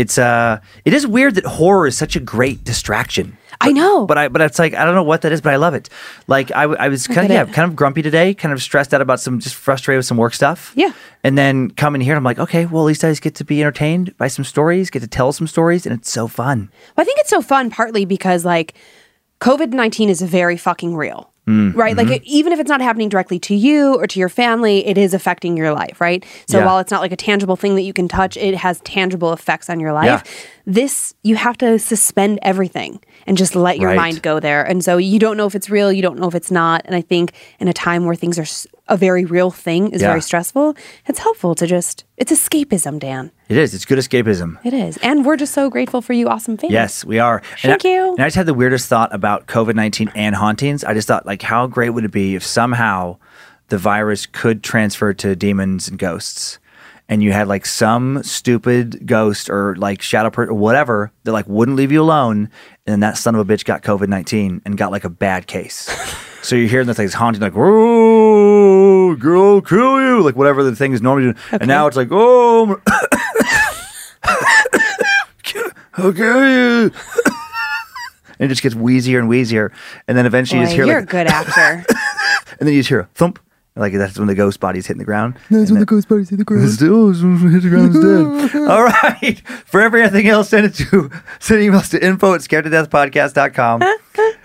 It's uh it is weird that horror is such a great distraction. I know. But I but it's like I don't know what that is, but I love it. Like I, I was kind of yeah, it. kind of grumpy today, kind of stressed out about some just frustrated with some work stuff. Yeah. And then coming here, I'm like, okay, well at least I just get to be entertained by some stories, get to tell some stories, and it's so fun. Well, I think it's so fun partly because like COVID nineteen is very fucking real. Mm, Right? mm-hmm. Like, it, even if it's not happening directly to you or to your family, it is affecting your life, right? So, Yeah. while it's not like a tangible thing that you can touch, it has tangible effects on your life. Yeah. This, you have to suspend everything and just let your Right. mind go there. And so, you don't know if it's real, you don't know if it's not. And I think in a time where things are a very real thing is Yeah. very stressful, it's helpful to just, it's escapism, Dan. It is. It's good escapism. It is. And we're just so grateful for you, awesome fans. Yes, we are. Thank I, you. And I just had the weirdest thought about COVID 19 and hauntings. I just thought, like, how great would it be if somehow the virus could transfer to demons and ghosts? And you had like some stupid ghost or like shadow person or whatever that like wouldn't leave you alone. And then that son of a bitch got COVID 19 and got like a bad case. *laughs* so you're hearing the things haunting, like, oh, girl, kill you. Like whatever the thing is normally doing. And now it's like, oh, *coughs* I'll kill you. and it just gets wheezier and wheezier. And then eventually you just hear you're like, a good actor. *laughs* and then you just hear a thump. Like that's when the ghost body's hitting the ground. That's when the ghost body's hit the ground. Still, hit the ground is dead. *laughs* All right. *laughs* For everything else, send it to send emails to info at scaredtodeathpodcast.com.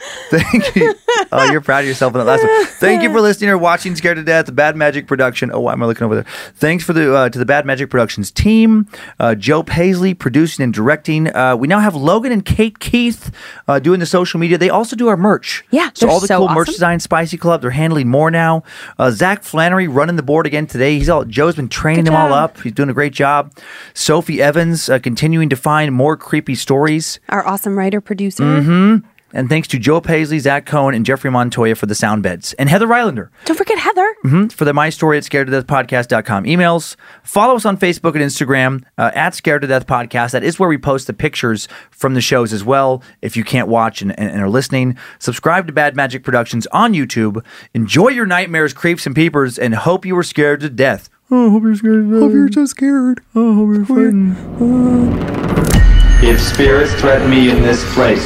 *laughs* Thank you. oh, you're proud of yourself in that last one. *laughs* Thank you for listening or watching Scared to Death, the Bad Magic production. Oh, why am I looking over there? Thanks for the uh, to the Bad Magic Productions team, uh, Joe Paisley producing and directing. Uh, we now have Logan and Kate Keith uh, doing the social media. They also do our merch. Yeah, so all the so cool merch design, Spicy Club, they're handling more now. Uh, Zach Flannery running the board again today. He's all Joe's been training them all up. He's doing a great job. Sophie Evans uh, continuing to find more creepy stories. Our awesome writer producer. Mm-hmm. And thanks to Joe Paisley, Zach Cohen, and Jeffrey Montoya for the sound beds. And Heather Rylander Don't forget Heather. mhm, for the My Story at Scared to Death Podcast.com emails. Follow us on Facebook and Instagram uh, at Scared to Death Podcast. That is where we post the pictures from the shows as well. If you can't watch and, and, and are listening, subscribe to Bad Magic Productions on YouTube. Enjoy your nightmares, creeps, and peepers, and hope you were scared to death. Oh, hope you're scared. Hope you're so scared. Oh, I hope you're fighting. If spirits threaten me in this place,